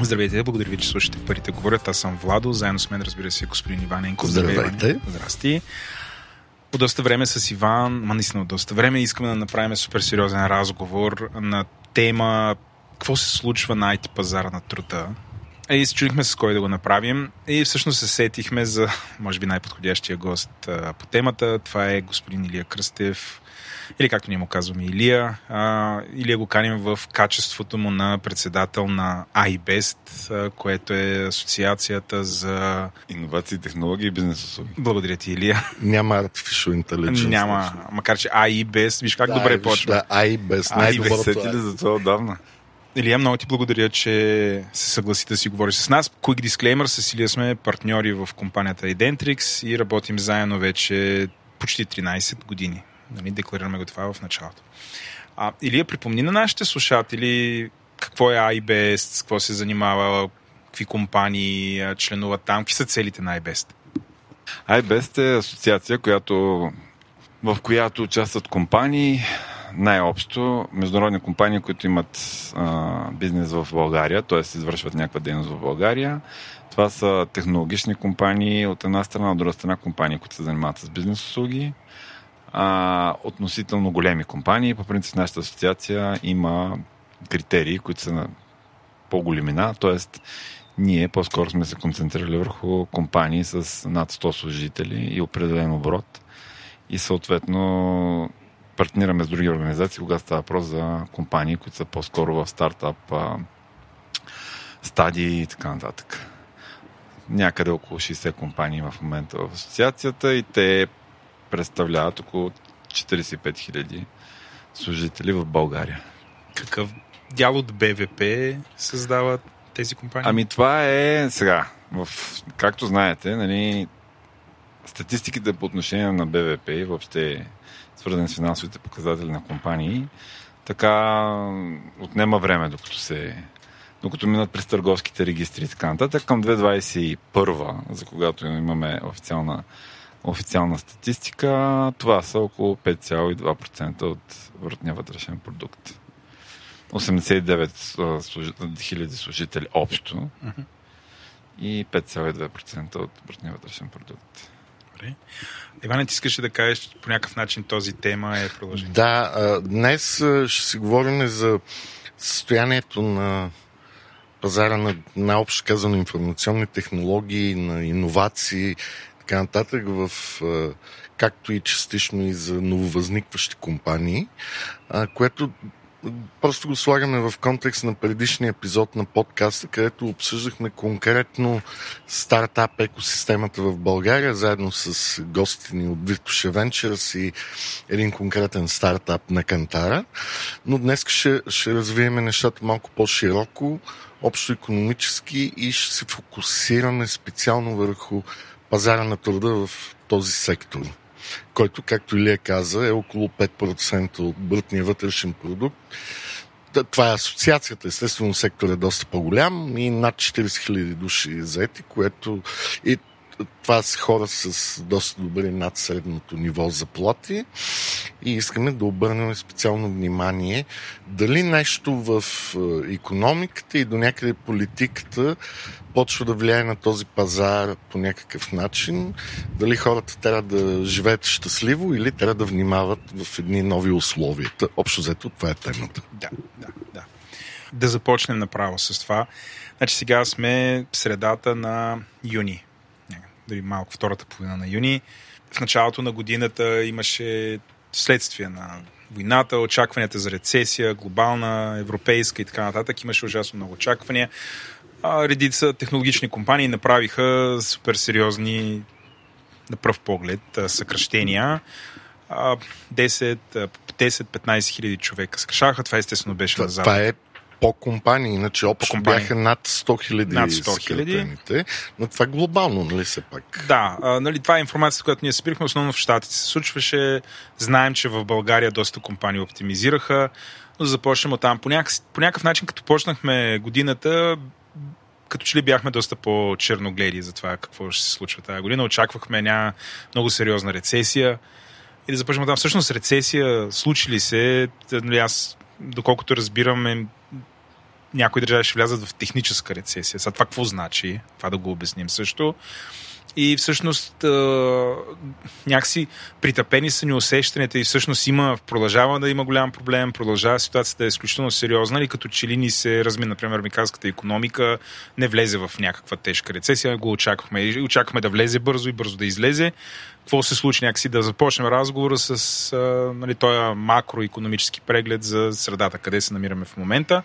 Здравейте, благодаря ви, че слушате Парите говорят. Аз съм Владо, заедно с мен, разбира се, господин Иван Енков. Здравейте. Иван. Здрасти. От доста време с Иван, ма наистина от доста време, искаме да направим супер сериозен разговор на тема какво се случва на IT пазара на труда. И се чудихме с кой да го направим. И всъщност се сетихме за, може би, най-подходящия гост по темата. Това е господин Илия Кръстев, или както ние му казваме Илия. А, Илия го каним в качеството му на председател на iBest, а, което е асоциацията за... Инновации, технологии и бизнес услуги. Благодаря ти, Илия. Няма Artificial Intelligence. Няма, макар че iBest, виж как да, добре виж, почва. Да, iBest, най-доброто ли за това отдавна? Илия, много ти благодаря, че се съгласи да си говориш с нас. Quick disclaimer, с Илия сме партньори в компанията Identrix и работим заедно вече почти 13 години. Нали, декларираме го това в началото. А, Илия, припомни на нашите слушатели какво е iBest, с какво се занимава, какви компании членуват там, какви са целите на iBest? iBest е асоциация, която, в която участват компании, най-общо международни компании, които имат а, бизнес в България, т.е. извършват някаква дейност в България. Това са технологични компании от една страна, от друга страна компании, които се занимават с бизнес услуги. А, относително големи компании. По принцип нашата асоциация има критерии, които са на по-големина, т.е. ние по-скоро сме се концентрирали върху компании с над 100 служители и определен оборот и съответно партнираме с други организации, когато става въпрос за компании, които са по-скоро в стартап а, стадии и така нататък. Някъде около 60 компании в момента в асоциацията и те представляват около 45 000 служители в България. Какъв дял от БВП създават тези компании? Ами това е сега, в, както знаете, нали, статистиките по отношение на БВП и въобще свързани с финансовите показатели на компании, така отнема време, докато се докато минат през търговските регистри и така нататък. Към 2021, за когато имаме официална, официална статистика, това са около 5,2% от въртния вътрешен продукт. 89 хиляди служители общо uh-huh. и 5,2% от въртния вътрешен продукт. Добре. Иване, ти искаш да кажеш по някакъв начин този тема е продължение? Да, днес ще си говорим за състоянието на пазара на наобщо казано информационни технологии, на иновации, така нататък, в, както и частично и за нововъзникващи компании, което просто го слагаме в контекст на предишния епизод на подкаста, където обсъждахме конкретно стартап екосистемата в България, заедно с гостите ни от Virtual Ventures и един конкретен стартап на Кантара. Но днес ще, ще развием нещата малко по-широко, общо економически и ще се фокусираме специално върху пазара на труда в този сектор който, както Илия каза, е около 5% от брутния вътрешен продукт. Това е асоциацията. Естествено, сектор е доста по-голям и над 40 000 души заети, което и това са хора с доста добри над средното ниво заплати и искаме да обърнем специално внимание дали нещо в економиката и до някъде политиката почва да влияе на този пазар по някакъв начин, дали хората трябва да живеят щастливо или трябва да внимават в едни нови условия. Общо взето това е темата. Да, да, да. Да започнем направо с това. Значи сега сме в средата на юни дали малко втората половина на юни. В началото на годината имаше следствие на войната, очакванията за рецесия, глобална, европейска и така нататък. Имаше ужасно много очаквания. А редица технологични компании направиха супер сериозни на пръв поглед съкръщения. 10-15 хиляди човека съкръщаваха. Това естествено беше това, на Запад. Това е по компании, иначе общо компании. бяха над 100 хиляди над 100 хиляди. Но това е глобално, нали се пак? Да, а, нали, това е информацията, която ние събирахме, основно в Штатите се случваше. Знаем, че в България доста компании оптимизираха, но започнем от там. По, някакъв, по някакъв начин, като почнахме годината, като че ли бяхме доста по-черногледи за това какво ще се случва тази година. Очаквахме ня много сериозна рецесия. И да започнем там. Всъщност рецесия случи ли се? Нали, аз, доколкото разбирам, е някои държави ще влязат в техническа рецесия. Сега това какво значи? Това да го обясним също. И всъщност някакси притъпени са ни усещанията и всъщност има, продължава да има голям проблем, продължава ситуацията да е изключително сериозна и като че ли ни се разми, например, американската економика не влезе в някаква тежка рецесия, го очаквахме и очаквахме да влезе бързо и бързо да излезе. Какво се случи някакси да започнем разговора с а, нали, този макроекономически преглед за средата, къде се намираме в момента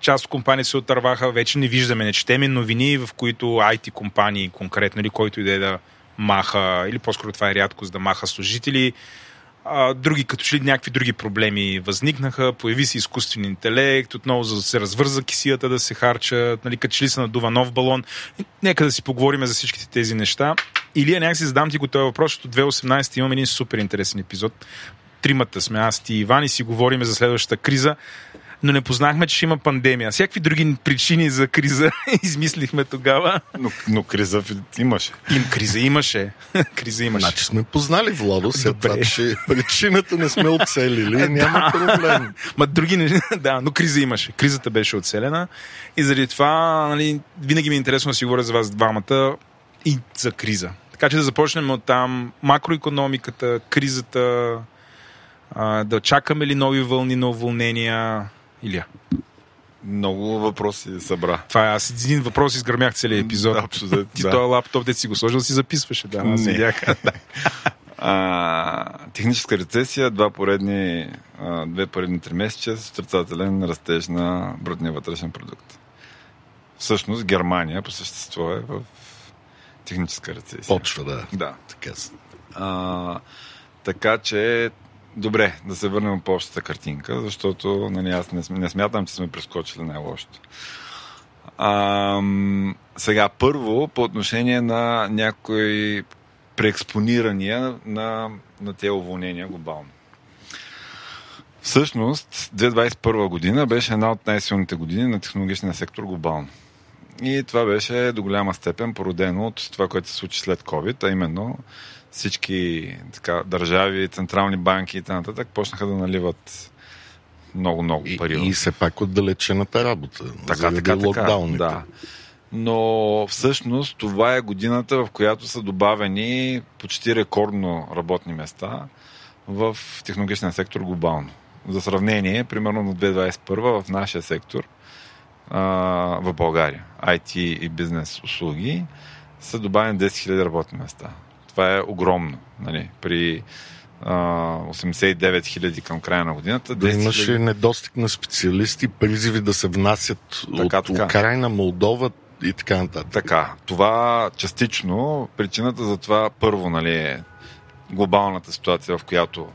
част от компании се отърваха, вече не виждаме, не четеме новини, в които IT компании конкретно или който иде да маха, или по-скоро това е рядкост да маха служители. А, други, като че ли някакви други проблеми възникнаха, появи се изкуствен интелект, отново за да се развърза кисията да се харчат, нали, като че ли се надува нов балон. Нека да си поговорим за всичките тези неща. Или някак си задам ти го този въпрос, защото 2018 имаме един супер интересен епизод. Тримата сме, аз ти и Иван и си говориме за следващата криза но не познахме, че ще има пандемия. Всякакви други причини за криза измислихме тогава. Но, но криза имаше. Им, криза имаше. криза имаше. Значи сме познали Владо, след това, че причината не сме оцелили, няма проблем. Ма други не... Да, но криза имаше. Кризата беше оцелена и заради това нали, винаги ми е интересно да си говоря за вас двамата и за криза. Така че да започнем от там макроекономиката, кризата, да чакаме ли нови вълни на уволнения, Илия? Много въпроси събра. Това е, аз един въпрос изгърмях целият епизод. Да, абсолютно. Ти да. този лаптоп, де си го сложил, си записваше. Да, аз видях. а, техническа рецесия, два поредни, а, две поредни три месеца с отрицателен растеж на брутния вътрешен продукт. Всъщност Германия по същество е в техническа рецесия. Почва, да. Да. Така, а, така че Добре, да се върнем по общата картинка, защото нали, аз не, не смятам, че сме прескочили най-лошото. Сега, първо, по отношение на някои преекспонирания на, на тези уволнения глобално. Всъщност, 2021 година беше една от най-силните години на технологичния сектор глобално. И това беше до голяма степен породено от това, което се случи след COVID, а именно всички така, държави, централни банки и т.н. почнаха да наливат много-много пари. И, и все пак отдалечената работа. Така, така, така. Да. Но всъщност това е годината, в която са добавени почти рекордно работни места в технологичния сектор глобално. За сравнение, примерно на 2021 в нашия сектор а, в България, IT и бизнес услуги, са добавени 10 000 работни места това е огромно. Нали, при а, 89 хиляди към края на годината. Да имаше недостиг на специалисти, призиви да се внасят така, от така. Украина, Молдова и така нататък. Така, това частично, причината за това първо нали, е глобалната ситуация, в която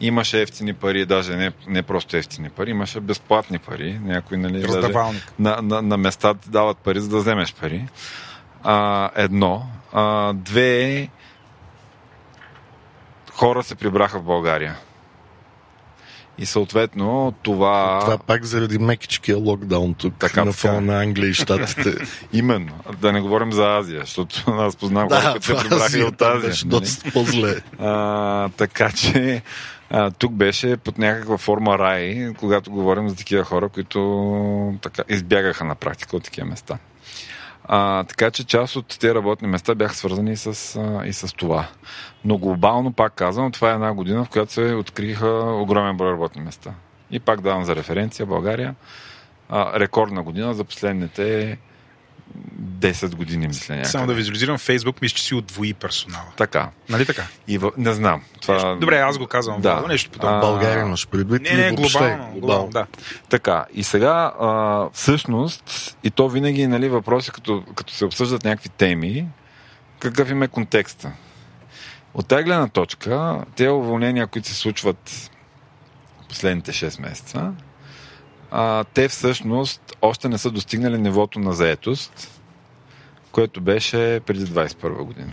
имаше ефтини пари, даже не, не просто ефтини пари, имаше безплатни пари. Някои нали, даже на, на, на места ти дават пари, за да вземеш пари. А, едно. А, две хора се прибраха в България. И съответно това... Това пак заради мекичкия локдаун тук така, на фона на Англия и Штатите. Именно. Да не говорим за Азия, защото аз познавам да, хора, които се прибраха от Азия. Беше нали? доста по-зле. А, така че а, тук беше под някаква форма рай, когато говорим за такива хора, които така, избягаха на практика от такива места. А, така че част от тези работни места бяха свързани с, а, и с това. Но глобално, пак казвам, това е една година, в която се откриха огромен брой работни места. И пак давам за референция България. А, рекордна година за последните 10 години, мисля. Някъде. Само да визуализирам Фейсбук, мисля, че си отвои персонала. Така. Нали така? И в... Не знам. Това... Нещо... Добре, аз го казвам. Да. Нещо подобно. А... България имаш предвид. Не, не, глобално. глобално. Да. Така. И сега, а, всъщност, и то винаги, нали, въпроси, като, като се обсъждат някакви теми, какъв им е контекста? От тази гледна точка, те уволнения, които се случват последните 6 месеца, а, те всъщност още не са достигнали нивото на заетост, което беше преди 21 година.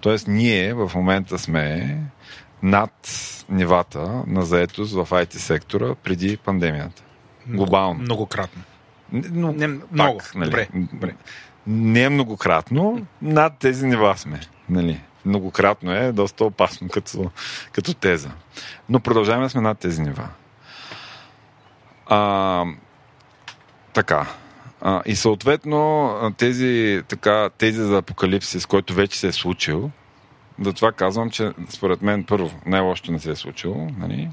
Тоест ние в момента сме над нивата на заетост в IT сектора преди пандемията. Глобално. Многократно. Но, не, много. Пак, нали, добре, добре. Не е многократно, над тези нива сме. Нали. Многократно е доста опасно като, като теза. Но продължаваме сме над тези нива. А, така. А, и съответно тези, така, тези за апокалипсис, който вече се е случил, затова казвам, че според мен първо най-лошото не се е случило. Нали?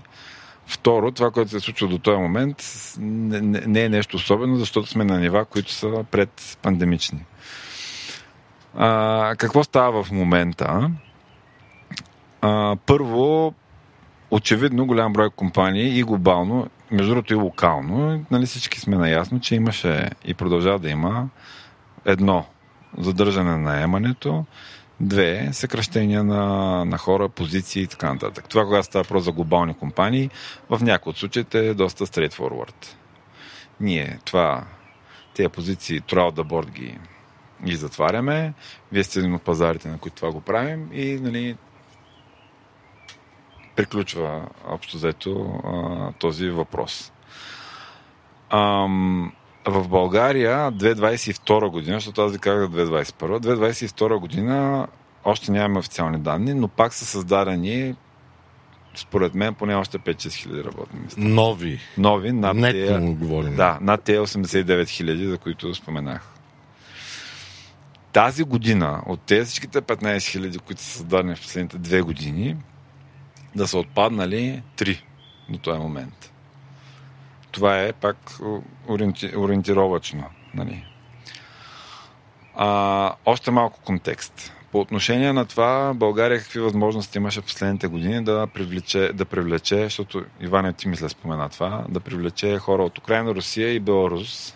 Второ, това, което се е случило до този момент, не, не, е нещо особено, защото сме на нива, които са предпандемични. А, какво става в момента? А, първо, очевидно голям брой компании и глобално, между другото и локално, нали всички сме наясно, че имаше и продължава да има едно задържане на наемането, две съкръщения на, на хора, позиции и така нататък. Това, когато става просто за глобални компании, в някои от случаите е доста straightforward. Ние това, тези позиции, trial the board ги, ги затваряме. Вие сте един от пазарите, на които това го правим и нали, приключва общо взето този въпрос. Ам, в България 2022 година, защото аз ви казах 2021, 2022 година още нямаме официални данни, но пак са създадени според мен поне още 5-6 хиляди работни места. Нови. Нови, над Нетно тия, говорим. да, над тези 89 хиляди, за които споменах. Тази година, от тези всичките 15 хиляди, които са създадени в последните две години, да са отпаднали 3 до този момент. Това е пак ориенти, ориентировачно. Нали. А, още малко контекст. По отношение на това, България какви възможности имаше в последните години да привлече, да привлече защото Иван ти мисля спомена това, да привлече хора от Украина, Русия и Беларус.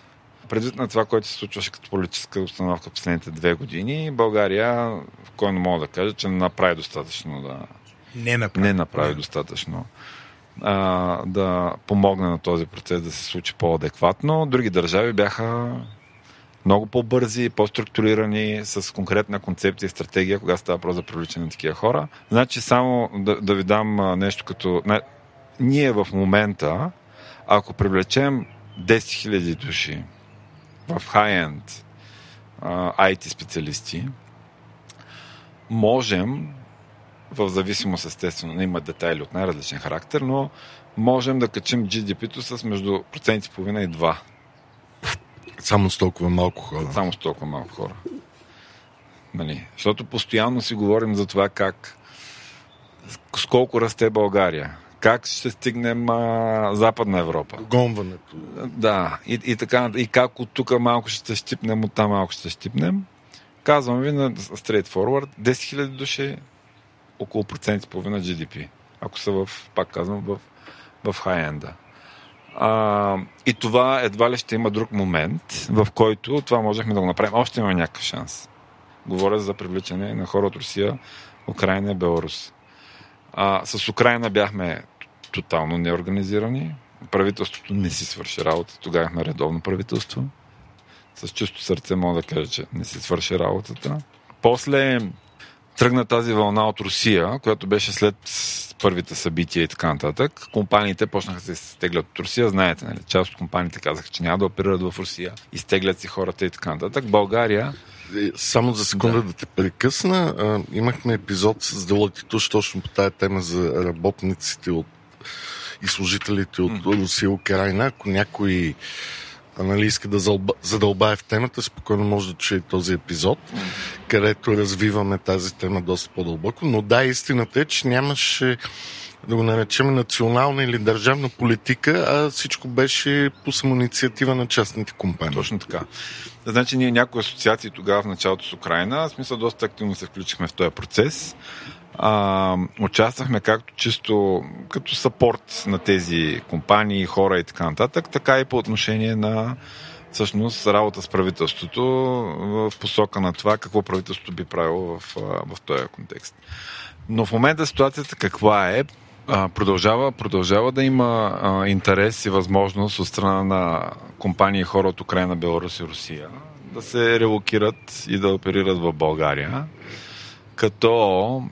Предвид на това, което се случваше като политическа установка в последните две години, България, който мога да кажа, че не направи достатъчно да, не направи, не направи достатъчно а, да помогне на този процес да се случи по-адекватно. Други държави бяха много по-бързи, по-структурирани, с конкретна концепция и стратегия, когато става просто за привличане на такива хора. Значи само да, да ви дам нещо като... Ние в момента, ако привлечем 10 000 души в high-end IT специалисти, можем в зависимост естествено, има детайли от най-различен характер, но можем да качим GDP-то с между проценти половина и 2. Само с толкова малко хора. Само с толкова малко хора. Нали? Защото постоянно си говорим за това как с колко расте България, как ще стигнем а, Западна Европа. Гонването. Да, и, и така, и как от тук малко ще щипнем, от там малко ще щипнем. Казвам ви на straightforward, 10 000 души около процент и половина GDP, ако са в, пак казвам, в, в хай-енда. А, и това едва ли ще има друг момент, в който това можехме да го направим. Още имаме някакъв шанс. Говоря за привличане на хора от Русия, Украина и Беларус. А, с Украина бяхме тотално неорганизирани. Правителството не си свърши работа. Тогава имахме редовно правителство. С чисто сърце мога да кажа, че не си свърши работата. После тръгна тази вълна от Русия, която беше след първите събития и така нататък. Компаниите почнаха да се стеглят от Русия. Знаете, нали? част от компаниите казаха, че няма да оперират в Русия. Изтеглят си хората и така нататък. България е, само за секунда да, да те прекъсна. А, имахме епизод с Делотитуш точно по тая тема за работниците от и служителите от. Русия и Украина. Ако някой нали, иска да задълбае в темата, спокойно може да чуе този епизод, където развиваме тази тема доста по-дълбоко. Но да, истината е, че нямаше да го наречем национална или държавна политика, а всичко беше по самоинициатива на частните компании. Точно така. Значи ние някои асоциации тогава в началото с Украина, в смисъл доста активно се включихме в този процес. А, участвахме както чисто като сапорт на тези компании, хора и така нататък, така и по отношение на всъщност работа с правителството в посока на това какво правителството би правило в, в този контекст. Но в момента ситуацията каква е? Продължава, продължава да има интерес и възможност от страна на компании и хора от Украина, Беларус и Русия да се релокират и да оперират в България. Като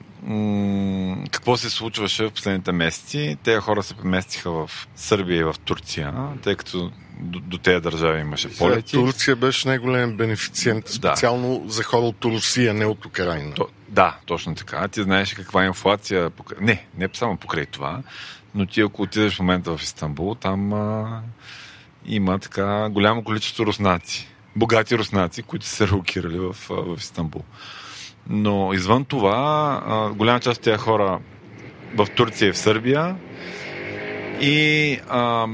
какво се случваше в последните месеци. Те хора се преместиха в Сърбия и в Турция, тъй като до, до тези държави имаше полети. Турция беше най-голем бенефициент, специално да. за хора от Русия, не от Украина. То, да, точно така. Ти знаеш каква е инфлация. Не, не само покрай това, но ти ако отидеш в момента в Истанбул, там а, има така голямо количество руснаци. Богати руснаци, които са се релокирали в, в Истанбул. Но извън това, голяма част от тези хора в Турция и в Сърбия и а,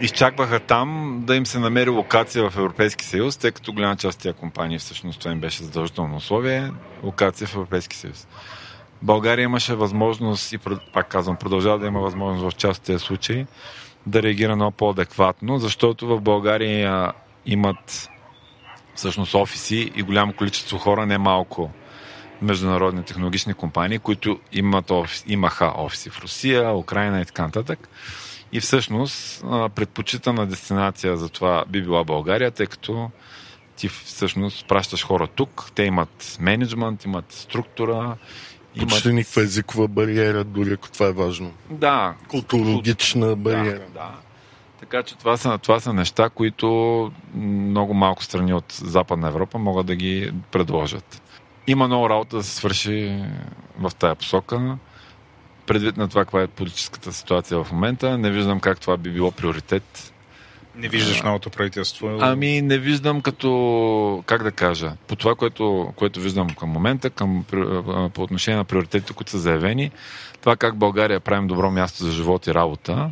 изчакваха там да им се намери локация в Европейски съюз, тъй като голяма част от тези компании всъщност това им беше задължително условие локация в Европейски съюз. България имаше възможност и пак казвам, продължава да има възможност в част от тези случаи да реагира много по-адекватно, защото в България имат всъщност офиси и голямо количество хора, не малко международни технологични компании, които имат офис, имаха офиси в Русия, Украина и така нататък. И всъщност предпочитана дестинация за това би била България, тъй като ти всъщност пращаш хора тук, те имат менеджмент, имат структура. Почти имат... никаква езикова бариера, дори ако това е важно. Да. Културологична бариера. Да, да. Така че това са, това са неща, които много малко страни от Западна Европа могат да ги предложат. Има много работа да се свърши в тая посока. Предвид на това, каква е политическата ситуация в момента, не виждам как това би било приоритет. Не виждаш новото правителство? Ами не виждам като, как да кажа, по това, което, което виждам към момента, към, по отношение на приоритетите, които са заявени, това как България правим добро място за живот и работа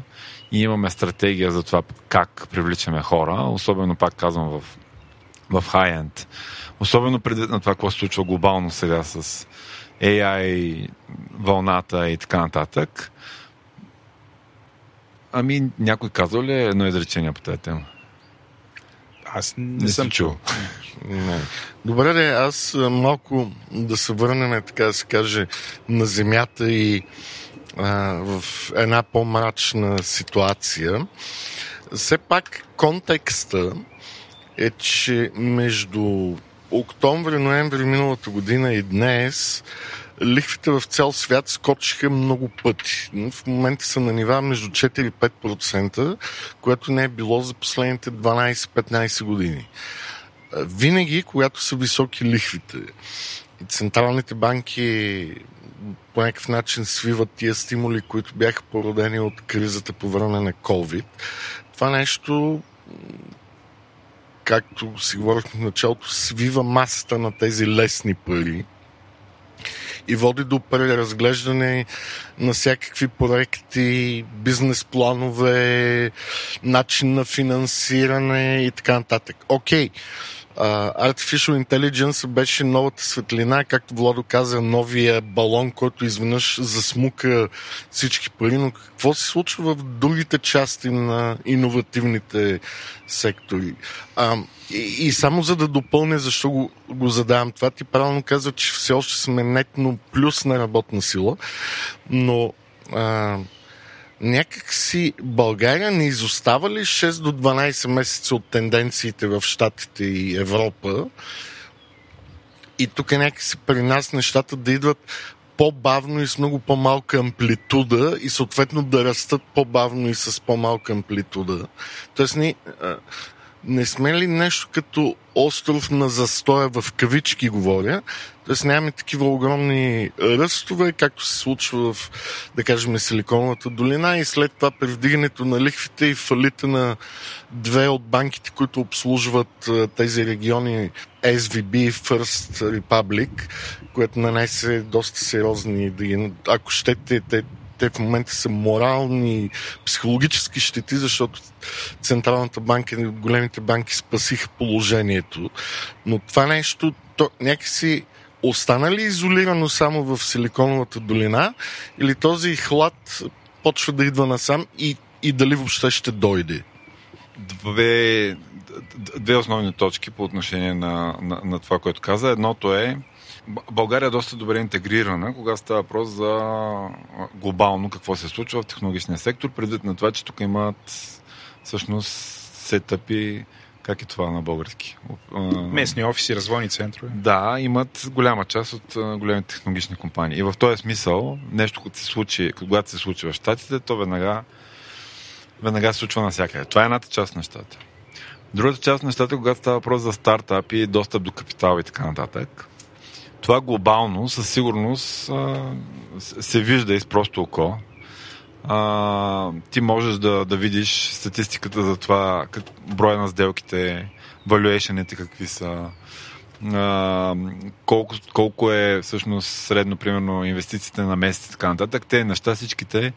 и имаме стратегия за това как привличаме хора, особено пак казвам в, в high-end. Особено предвид на това, какво се случва глобално сега с AI, вълната и така нататък. Ами, някой казал ли е едно изречение по тази тема? Аз не, не съм чул. Не. Добре, де, аз малко да се върнем, така да се каже, на земята и а, в една по-мрачна ситуация. Все пак контекста е, че между октомври, ноември миналата година и днес лихвите в цял свят скочиха много пъти. В момента са на нива между 4-5%, което не е било за последните 12-15 години. Винаги, когато са високи лихвите и централните банки по някакъв начин свиват тия стимули, които бяха породени от кризата по време на COVID, това нещо както си говорихме в началото, свива масата на тези лесни пари и води до преразглеждане на всякакви проекти, бизнес планове, начин на финансиране и така нататък. Окей, okay Uh, Artificial Intelligence беше новата светлина, както Владо каза, новия балон, който изведнъж засмука всички пари, но какво се случва в другите части на иновативните сектори? Uh, и, и само за да допълня защо го, го задавам това, ти правилно каза, че все още сме нетно плюс на работна сила, но uh, някак си България не изостава ли 6 до 12 месеца от тенденциите в Штатите и Европа? И тук някакси при нас нещата да идват по-бавно и с много по-малка амплитуда и съответно да растат по-бавно и с по-малка амплитуда. Тоест, ние, не сме ли нещо като остров на застоя в кавички говоря, т.е. нямаме такива огромни ръстове, както се случва в, да кажем, Силиконовата долина и след това при вдигането на лихвите и фалита на две от банките, които обслужват тези региони SVB First Republic, което нанесе доста сериозни, ако щете, те те в момента са морални, психологически щети, защото Централната банка и големите банки спасиха положението. Но това нещо то някакси остана ли изолирано само в Силиконовата долина или този хлад почва да идва насам и, и дали въобще ще дойде? Две, две основни точки по отношение на, на, на това, което каза. Едното е България е доста добре интегрирана, когато става въпрос за глобално какво се случва в технологичния сектор, предвид на това, че тук имат всъщност сетъпи, как е това на български? Местни офиси, развойни центрове. Да, имат голяма част от големите технологични компании. И в този смисъл, нещо, което се случи, когато се случи в Штатите, то веднага, веднага се случва навсякъде. Това е едната част на нещата. Другата част на нещата, когато става въпрос за стартапи, достъп до капитал и така нататък, това глобално със сигурност се вижда и с просто око. а, ти можеш да, да видиш статистиката за това, как, броя на сделките, валюейшените какви са, а, колко, колко е всъщност средно, примерно, инвестициите на месец и така нататък. Те неща всичките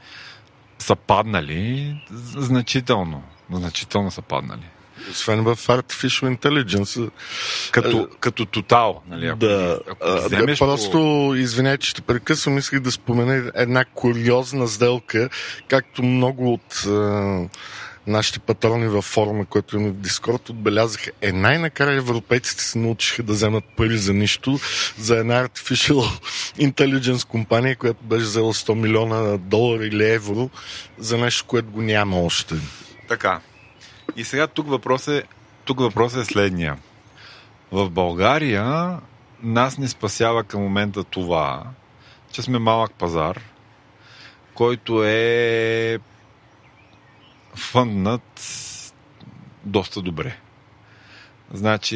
са паднали значително. Значително са паднали. Освен в Artificial Intelligence. Като, а, като тотал, нали? Ако, да, ако да, просто, по... извиняй, че ще прекъсвам, исках да спомена една куриозна сделка, както много от нашите патрони във форума, който има в Дискорд, отбелязаха, е най-накрая европейците се научиха да вземат пари за нищо, за една Artificial Intelligence компания, която беше взела 100 милиона долара или евро за нещо, което го няма още. Така. И сега тук въпрос е, тук въпрос е следния. В България нас не спасява към момента това, че сме малък пазар, който е фънднат доста добре. Значи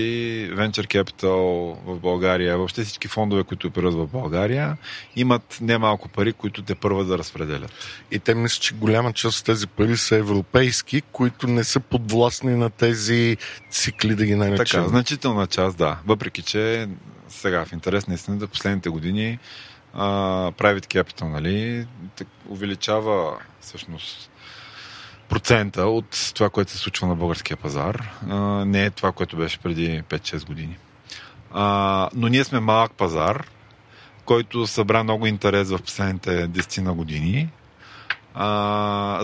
Venture Capital в България, въобще всички фондове, които оперират в България, имат немалко пари, които те първа да разпределят. И те мислят, че голяма част от тези пари са европейски, които не са подвластни на тези цикли, да ги наречем. Така, значителна част, да. Въпреки, че сега в интерес на истината, последните години а, Private Capital, нали, увеличава всъщност процента от това, което се случва на българския пазар. Не е това, което беше преди 5-6 години. Но ние сме малък пазар, който събра много интерес в последните 10 на години.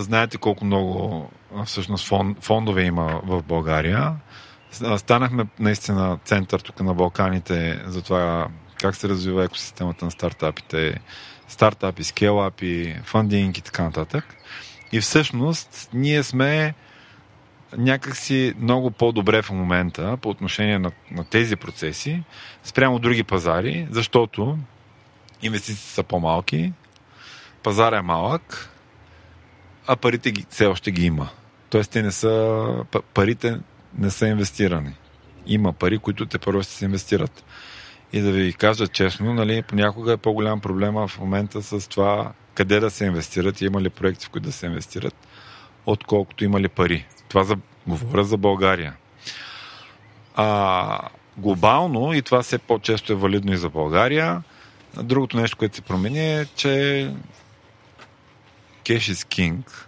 Знаете колко много всъщност фон, фондове има в България. Станахме наистина център тук на Балканите за това как се развива екосистемата на стартапите, стартапи, скелапи, фандинг и така нататък. И всъщност ние сме някакси много по-добре в момента по отношение на, на тези процеси спрямо други пазари, защото инвестициите са по-малки, пазар е малък, а парите ги, все още ги има. Тоест, те не са, парите не са инвестирани. Има пари, които те първо ще се инвестират. И да ви кажа честно, нали, понякога е по-голям проблема в момента с това къде да се инвестират и има ли проекти, в които да се инвестират, отколкото има ли пари. Това за, говоря за България. А, глобално, и това все по-често е валидно и за България, другото нещо, което се промени е, че cash is king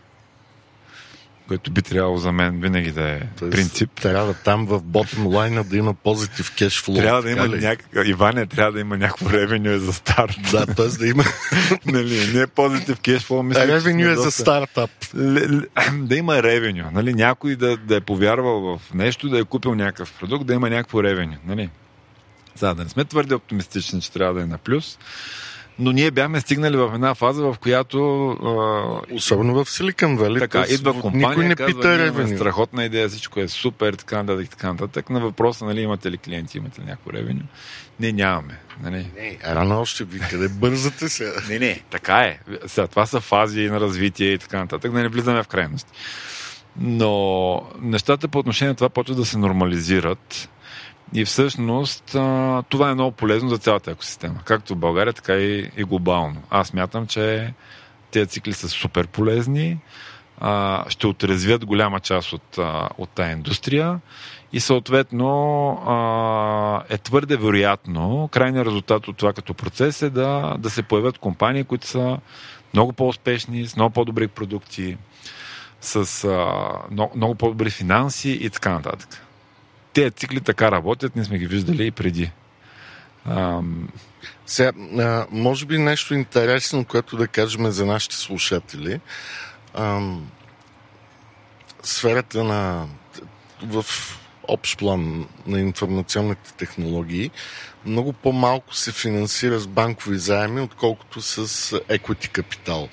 което би трябвало за мен винаги да е Тоест, принцип. Трябва там в bottom line да има позитив кешфлоу. Трябва да има някакъв... Иване, трябва да има някакво ревеню за старт. Да, т.е. да има... нали, не е позитив кешфлоу, мисля, Ревеню е доста... за стартап. да има ревеню. Нали, някой да, да е повярвал в нещо, да е купил някакъв продукт, да има някакво ревеню. Нали? За да не сме твърде оптимистични, че трябва да е на плюс но ние бяхме стигнали в една фаза, в която... А... Особено в Силикан Вали. Така, идва компания, никой не казва, пита ревеню. страхотна идея, всичко е супер, така нататък, така нататък. На въпроса, нали, имате ли клиенти, имате ли някакво ревеню? Не, нямаме. Нали? Не, рано още ви, къде бързате сега? не, не, така е. Сега, това са фази на развитие и така нататък, да не влизаме в крайности. Но нещата по отношение на това почват да се нормализират и всъщност това е много полезно за цялата екосистема, както в България, така и, и глобално. Аз мятам, че тези цикли са супер полезни, ще отрезвят голяма част от, от тая индустрия и съответно е твърде вероятно крайният резултат от това като процес е да, да се появят компании, които са много по-успешни, с много по-добри продукти, с много, много по-добри финанси и така нататък тези цикли така работят, ние сме ги виждали и преди. Ам... Сега, а, може би нещо интересно, което да кажем за нашите слушатели. Ам... Сферата на в общ план на информационните технологии много по-малко се финансира с банкови заеми, отколкото с equity капитал.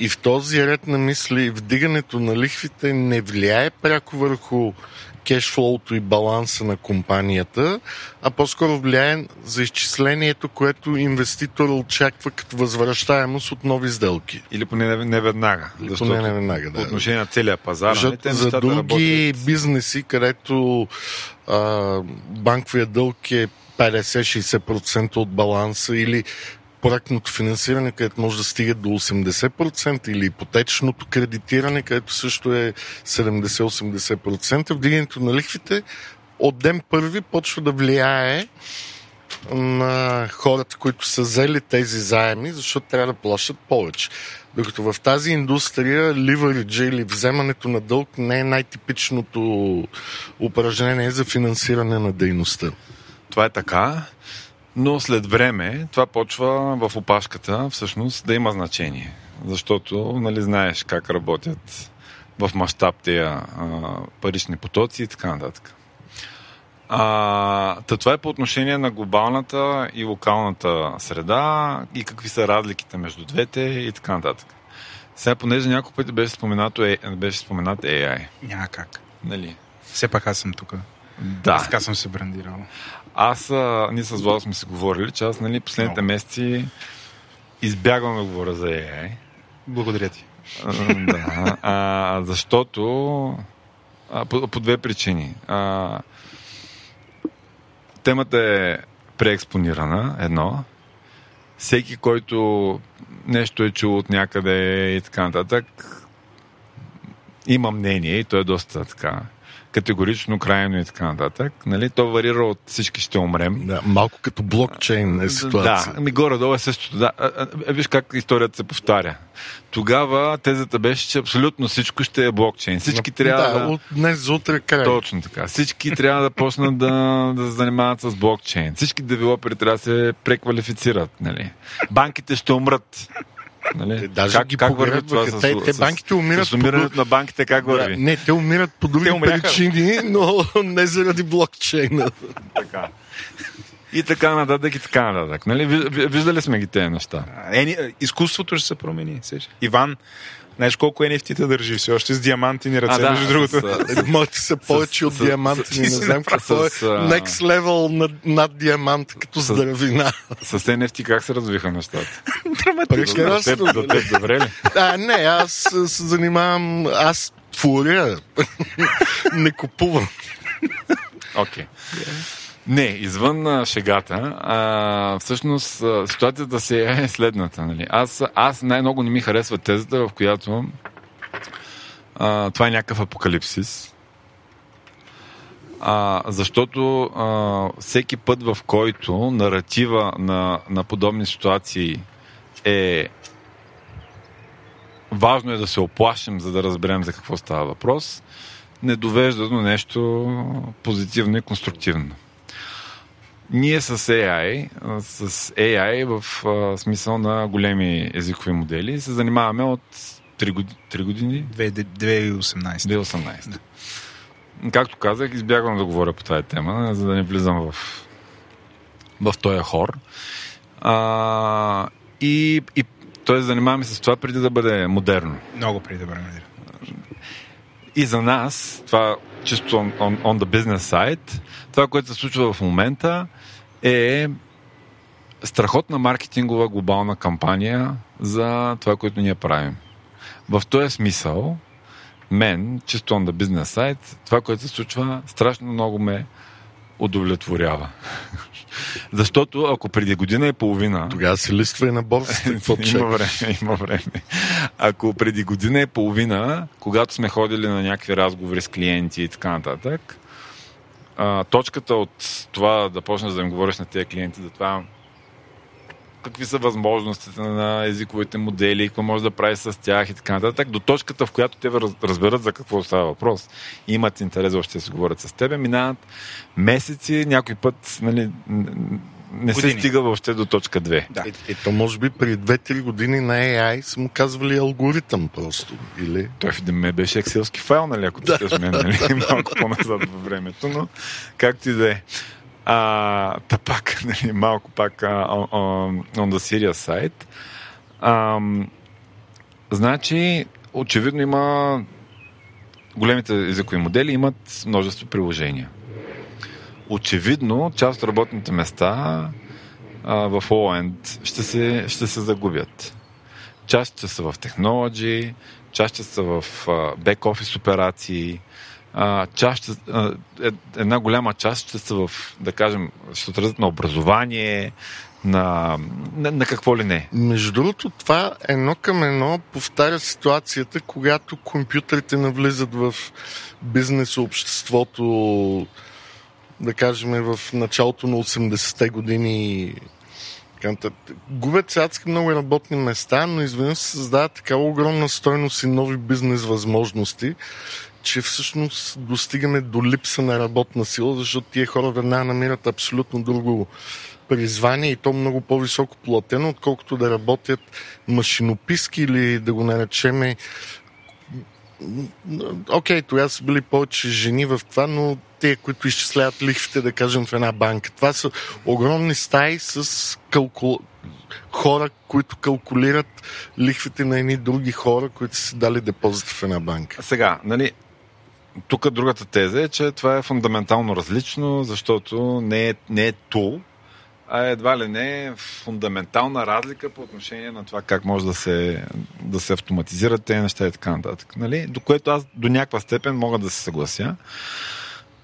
И в този ред на мисли, вдигането на лихвите не влияе пряко върху кешфлоуто и баланса на компанията, а по-скоро влияе за изчислението, което инвеститор очаква като възвръщаемост от нови сделки. Или поне не, веднага. Или поне не веднага, да. По отношение на целия пазар. Нали, за, за други работят... бизнеси, където а, банковия дълг е 50-60% от баланса или проектното финансиране, където може да стига до 80% или ипотечното кредитиране, където също е 70-80%. Вдигането на лихвите от ден първи почва да влияе на хората, които са взели тези заеми, защото трябва да плащат повече. Докато в тази индустрия ливариджа или вземането на дълг не е най-типичното упражнение за финансиране на дейността. Това е така, но след време това почва в опашката всъщност да има значение. Защото, нали, знаеш как работят в мащаб тия парични потоци и така нататък. А, та това е по отношение на глобалната и локалната среда и какви са разликите между двете и така нататък. Сега, понеже няколко пъти беше, споменато, е, беше споменат AI. Няма как. Нали? Все пак аз съм тук. Да. Така съм се брандирал. Аз, а, ние с Владо сме си говорили, че аз нали, последните Много. месеци избягвам да говоря за AI. Благодаря ти. А, да, а, защото а, по, по две причини. А, темата е преекспонирана, едно. Всеки, който нещо е чул от някъде и така нататък, има мнение и то е доста така категорично, крайно и така нататък. Нали? То варира от всички ще умрем. Да, малко като блокчейн е ситуация. Да, ми горе-долу е същото. Да. А, а, а, виж как историята се повтаря. Тогава тезата беше, че абсолютно всичко ще е блокчейн. Всички трябва да, да... от днес за утре край. Точно така. Всички трябва да почнат да, да се занимават с блокчейн. Всички девелопери трябва да се преквалифицират. Нали? Банките ще умрат. Нали? Те даже ги погребваха. Те, те банките умират С умирането на банките как Да, върви? не, те умират по други причини, но не заради блокчейна. Така. И така нататък, и така нататък. Нали? Ви- ви- Виждали сме ги тези неща. Ени, изкуството ще се промени. сеш. Иван, знаеш колко NFT-та държи все още с диамантини ръце, А, да, между другото. с- Моите са повече от с- диаманти. с- Не знам какво е. Next level над, над диамант, като с- здравина. С NFT как се развиха нещата? Драматично. За теб, за теб добре ли? А, не, аз се занимавам... Аз творя. Не купувам. Окей. Не, извън а, шегата, а, всъщност а, ситуацията се е следната. Нали? Аз, аз най-много не ми харесва тезата, в която а, това е някакъв апокалипсис. А, защото а, всеки път, в който наратива на, на подобни ситуации е важно е да се оплашим, за да разберем за какво става въпрос, не довежда до нещо позитивно и конструктивно. Ние с AI, с AI в а, смисъл на големи езикови модели, се занимаваме от 3 години, 3 години 2018. 2018. Както казах, избягвам да говоря по тази тема, за да не влизам в, в този хор. А, и, и т.е. занимаваме се с това преди да бъде модерно. Много преди да бъдем И за нас, това чисто on, on, on the business side, това, което се случва в момента е страхотна маркетингова глобална кампания за това, което ние правим. В този смисъл, мен, чисто the business side, това, което се случва, страшно много ме удовлетворява. Защото ако преди година и половина Тогава се листва и на борсата. Има време, има време. Ако преди година и половина, когато сме ходили на някакви разговори с клиенти и така нататък, а, точката от това да почнеш да им говориш на тези клиенти за това какви са възможностите на езиковите модели, какво може да прави с тях и така нататък, до точката, в която те раз- разберат за какво става въпрос имат интерес въобще да си говорят с тебе, минават месеци, някой път нали, не Години. се стига въобще до точка 2. Да. Е, ето, може би преди 2-3 години на AI са му казвали алгоритъм просто. Или... Той в ме беше екселски файл, нали, ако питаш мен, нали, малко по-назад във времето, но както и да е. А, та пак, нали, малко пак а, on, on, the serious side. Ам, значи, очевидно има големите езикови модели имат множество приложения. Очевидно, част от работните места а, в all-end ще се, ще се загубят. Част ще са в технологии, част ще са в бек-офис операции, а, част ще, а, е- една голяма част ще са в, да кажем, ще отразят на образование, на, на, на какво ли не. Между другото, това едно към едно повтаря ситуацията, когато компютрите навлизат в бизнес обществото, да кажем, в началото на 80-те години. Губят се адски много работни места, но изведнъж се създава такава огромна стойност и нови бизнес възможности, че всъщност достигаме до липса на работна сила, защото тия хора веднага намират абсолютно друго призвание и то много по-високо платено, отколкото да работят машинописки или да го наречеме Окей, okay, тогава са били повече жени в това, но те, които изчисляват лихвите, да кажем, в една банка. Това са огромни стаи с калкул... хора, които калкулират лихвите на едни други хора, които са дали депозит в една банка. Сега, нали, тук другата теза е, че това е фундаментално различно, защото не е, не е тул, а едва ли не фундаментална разлика по отношение на това как може да се, да се автоматизират тези неща и така нататък. Нали? До което аз до някаква степен мога да се съглася.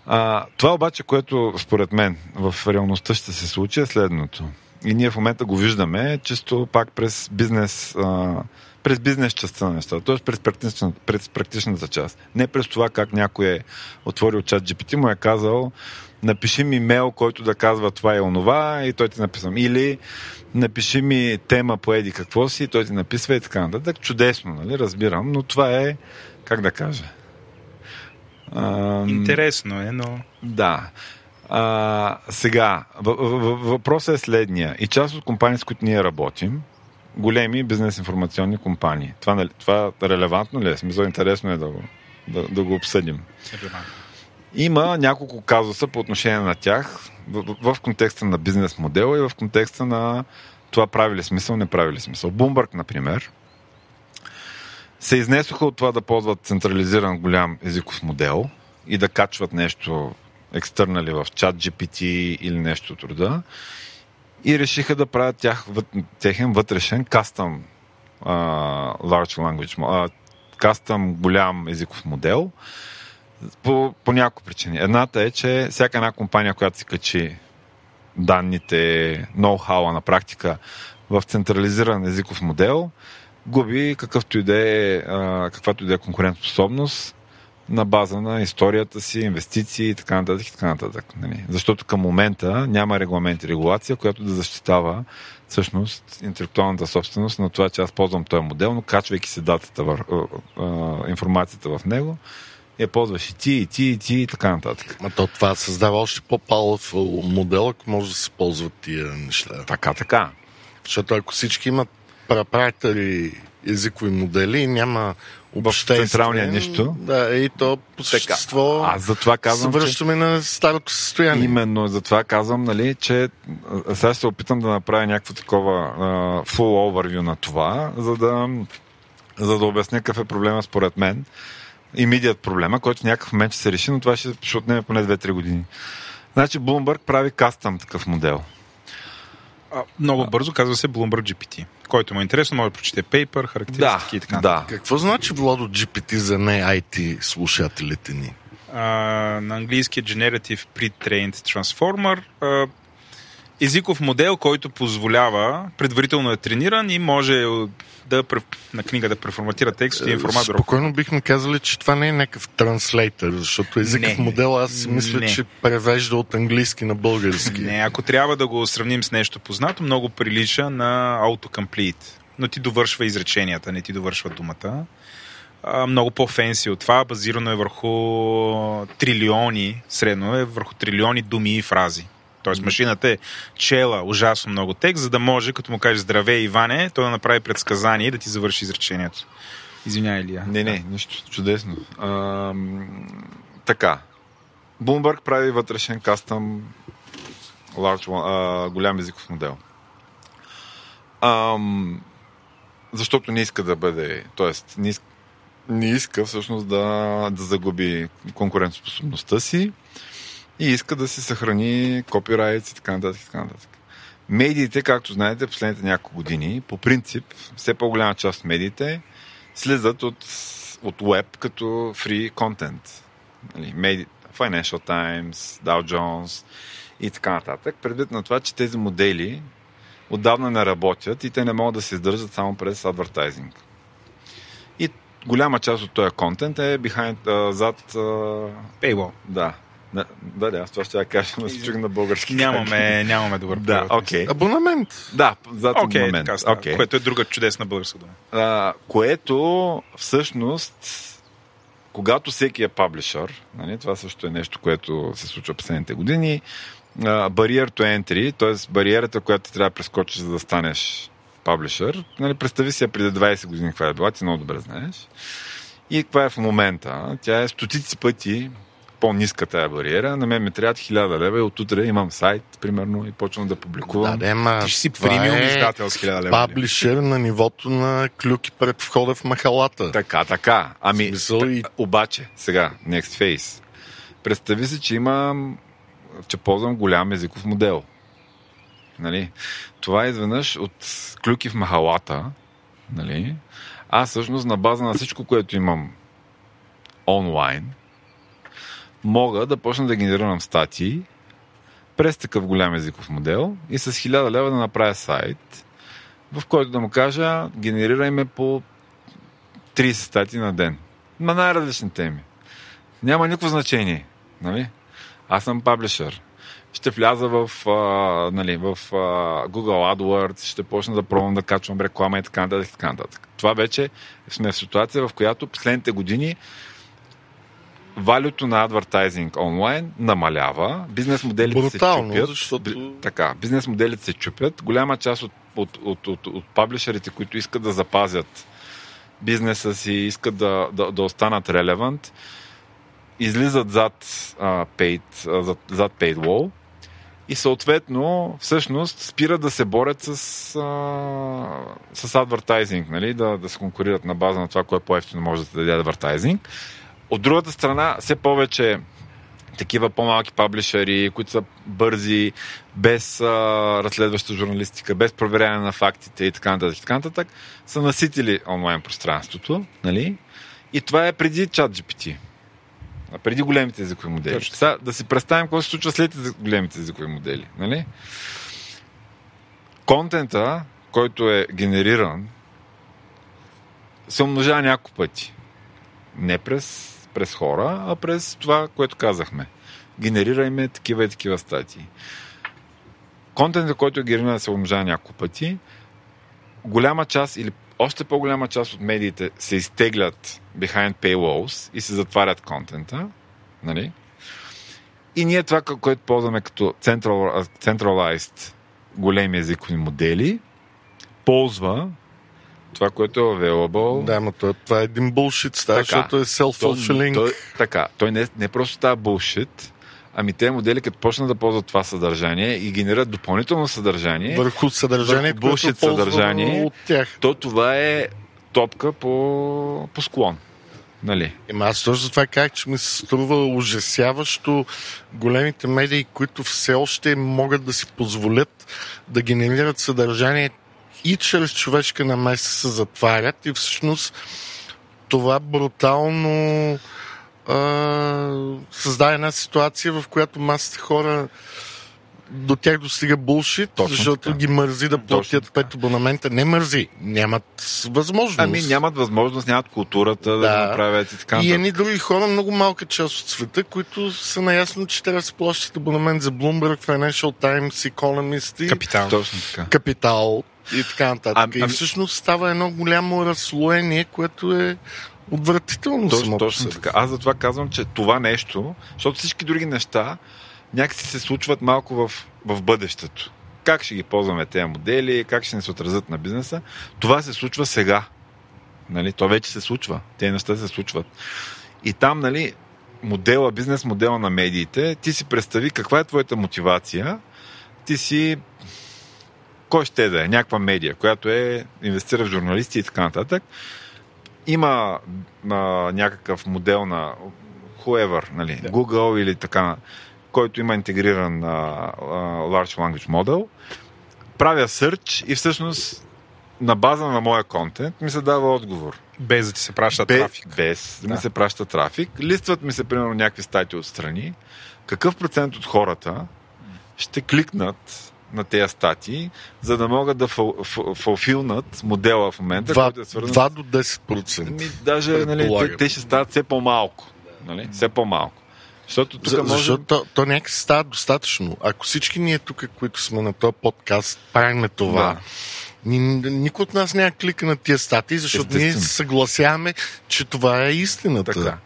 А, това обаче, което според мен в реалността ще се случи е следното. И ние в момента го виждаме чисто пак през бизнес, а, през бизнес частта на нещата, т.е. През, практичната, през практичната част. Не през това как някой е отворил чат GPT, му е казал напиши ми мейл, който да казва това и онова и той ти написвам. Или напиши ми тема по еди какво си и той ти написва и така нататък. Чудесно, нали? Разбирам, но това е, как да кажа, Интересно е, но... Да. А, сега, въпросът е следния. И част от компании, с които ние работим, големи бизнес информационни компании. Това, нали, това релевантно ли е? Смисъл, интересно е да го, да, да го обсъдим. Има няколко казуса по отношение на тях в, в контекста на бизнес модела и в контекста на това прави ли смисъл, не прави ли смисъл. Bloomberg, например, се изнесоха от това да ползват централизиран голям езиков модел и да качват нещо екстернали в чат GPT или нещо от рода и решиха да правят тях, техен вътрешен кастъм uh, large language uh, кастъм голям езиков модел по, по няколко причини. Едната е, че всяка една компания, която си качи данните, ноу-хауа на практика в централизиран езиков модел, губи какъвто и да е, каквато и да е конкурентоспособност на база на историята си, инвестиции и така нататък. И така нататък нали? Защото към момента няма регламент и регулация, която да защитава всъщност интелектуалната собственост на това, че аз ползвам този модел, но качвайки се датата, информацията в него, я ползваш и ти, и ти, и ти, и така нататък. А то това създава още по-палъв модел, ако може да се ползват тия неща. Така, така. Защото ако всички имат прапратери езикови модели, няма в централния нищо. Да, и то по същество аз за това казвам, се връщаме че... на старото състояние. Именно, за това казвам, нали, че сега се опитам да направя някакво такова uh, full overview на това, за да, за да обясня какъв е проблема според мен. Имидият проблема, който в някакъв момент ще се реши, но това ще, ще отнеме поне 2-3 години. Значи Bloomberg прави кастъм такъв модел. А, много бързо казва се Bloomberg GPT. Който му е интересно, може да прочете пейпер, характеристики да, и така. Да. Какво значи Владо GPT за не IT слушателите ни? А, на английски е Generative Pre-Trained Transformer. А, езиков модел, който позволява, предварително е трениран и може да, на книга да преформатира текст и информация. Спокойно бихме казали, че това не е някакъв транслейтър, защото езиков не, модел аз си мисля, не. че превежда от английски на български. Не, ако трябва да го сравним с нещо познато, много прилича на autocomplete. Но ти довършва изреченията, не ти довършва думата. А, много по-фенси от това, базирано е върху трилиони, средно е върху трилиони думи и фрази. Тоест машината е чела ужасно много текст, за да може, като му кажеш здраве Иване, той да направи предсказание и да ти завърши изречението. Извинявай, Илия. Не, не, нищо чудесно. А, така. Bloomberg прави вътрешен кастъм large, а, голям езиков модел. А, защото не иска да бъде, т.е. не иска, не иска всъщност да, да загуби конкурентоспособността си и иска да се съхрани копирайт и така нататък. Така нататък. Медиите, както знаете, последните няколко години, по принцип, все по-голяма част от медиите слизат от, от веб като free content. Нали, Financial Times, Dow Jones и така нататък. Предвид на това, че тези модели отдавна не работят и те не могат да се издържат само през адвертайзинг. И голяма част от този контент е behind, а, зад... А, Paywall. да. Да, да, да, аз това ще я кажа, но се чух на български. Нямаме, нямаме добър Да, окей. Абонамент. Да, зад Окей, момент. така става. Окей. Което е друга чудесна българска дума. А, което всъщност, когато всеки е паблишър, нали, това също е нещо, което се случва последните години, бариер to entry, т.е. бариерата, която ти трябва да прескочиш, за да станеш паблишър, нали, представи си я преди 20 години каква е била, ти много добре знаеш. И каква е в момента? Тя е стотици пъти по-ниска тая бариера. На мен ми трябват 1000 лева и от утре имам сайт, примерно, и почвам да публикувам. Да, ма, Ти ще си премиум е издател с 1000 лева. Паблишер на нивото на клюки пред входа в махалата. Така, така. Ами, Смисъл и- обаче, сега, next face. Представи си, че имам, че ползвам голям езиков модел. Нали? Това е изведнъж от клюки в махалата. Нали? Аз всъщност на база на всичко, което имам онлайн, мога да почна да генерирам статии през такъв голям езиков модел и с 1000 лева да направя сайт, в който да му кажа, генерирай ме по 30 статии на ден. На най-различни теми. Няма никакво значение. Нали? Аз съм паблишър. Ще вляза в, а, нали, в а, Google AdWords, ще почна да пробвам да качвам реклама и така нататък. Това вече сме в ситуация, в която последните години валюто на адвертайзинг онлайн намалява, бизнес моделите Брутално, се чупят. защото- Така, бизнес моделите се чупят. Голяма част от, от, от, от, от паблишерите, които искат да запазят бизнеса си, искат да, да, да останат релевант, излизат зад, а, paid, а, зад, зад paywall и съответно, всъщност, спират да се борят с, а, с адвертайзинг, нали? да, да се конкурират на база на това, кое по-ефтино може да даде адвертайзинг. От другата страна, все повече такива по-малки паблишери, които са бързи, без а, разследваща журналистика, без проверяване на фактите и така нататък, така нататък, са наситили онлайн пространството. Нали? И това е преди чат GPT. А преди големите езикови модели. Точно. Сега да си представим какво се случва след големите езикови модели. Нали? Контента, който е генериран, се умножава няколко пъти. Не през, през хора, а през това, което казахме. Генерирайме такива и такива статии. Контентът, който е генериран, се умножава няколко пъти. Голяма част или още по-голяма част от медиите се изтеглят behind paywalls и се затварят контента. Нали? И ние това, което ползваме като central, centralized големи езикови модели, ползва това, което е available. Да, но това, е един булшит, става, защото е self-fulfilling. Той, така, той не, не просто става булшит, ами те модели, като почнат да ползват това съдържание и генерират допълнително съдържание, върху съдържанието, върху което съдържание. от тях. то това е топка по, по склон. Нали? Ема аз точно за това казах, че ми се струва ужасяващо големите медии, които все още могат да си позволят да генерират съдържание и чрез човешка намеса се затварят и всъщност това брутално а, създава една ситуация, в която масата хора до тях достига булшит, Точно защото така. ги мързи да платят пет абонамента. Не мързи, нямат възможност. Ами нямат възможност, нямат културата да, Да. го направят и така. И едни други хора, много малка част от света, които са наясно, че трябва да се плащат абонамент за Bloomberg, Financial Times, Economist и Капитал. Точно така. Капитал и така нататък. Ами- и ами- всъщност става едно голямо разслоение, което е отвратително Точно, само точно така. Аз затова казвам, че това нещо, защото всички други неща някакси се случват малко в, в бъдещето. Как ще ги ползваме тези модели, как ще ни се отразят на бизнеса, това се случва сега. Нали? То вече се случва. Тези неща се случват. И там, нали, модела, бизнес модела на медиите, ти си представи каква е твоята мотивация. Ти си кой ще да е, някаква медия, която е инвестира в журналисти и така нататък. Има а, някакъв модел на whoever, нали, Да. Google или така, който има интегриран а, а, Large Language Model. Правя search и всъщност на база на моя контент ми се дава отговор. Без да ти се праща Бе- трафик. Без да. Ми се праща трафик. Листват ми се, примерно, някакви статии отстрани. Какъв процент от хората ще кликнат на тези статии, за да могат да фулфилнат модела в момента, 2, който е свързан 2 до 10%. Ми, даже нали, те, те ще стават все по-малко. Нали? Все по-малко. Защото тук За, може... Защото то, то някак си става достатъчно. Ако всички ние тук, които сме на този подкаст, правим това, Да. ни, никой от нас няма клика на тия статии, защото ние Естествено. се съгласяваме, че това е истината. Така.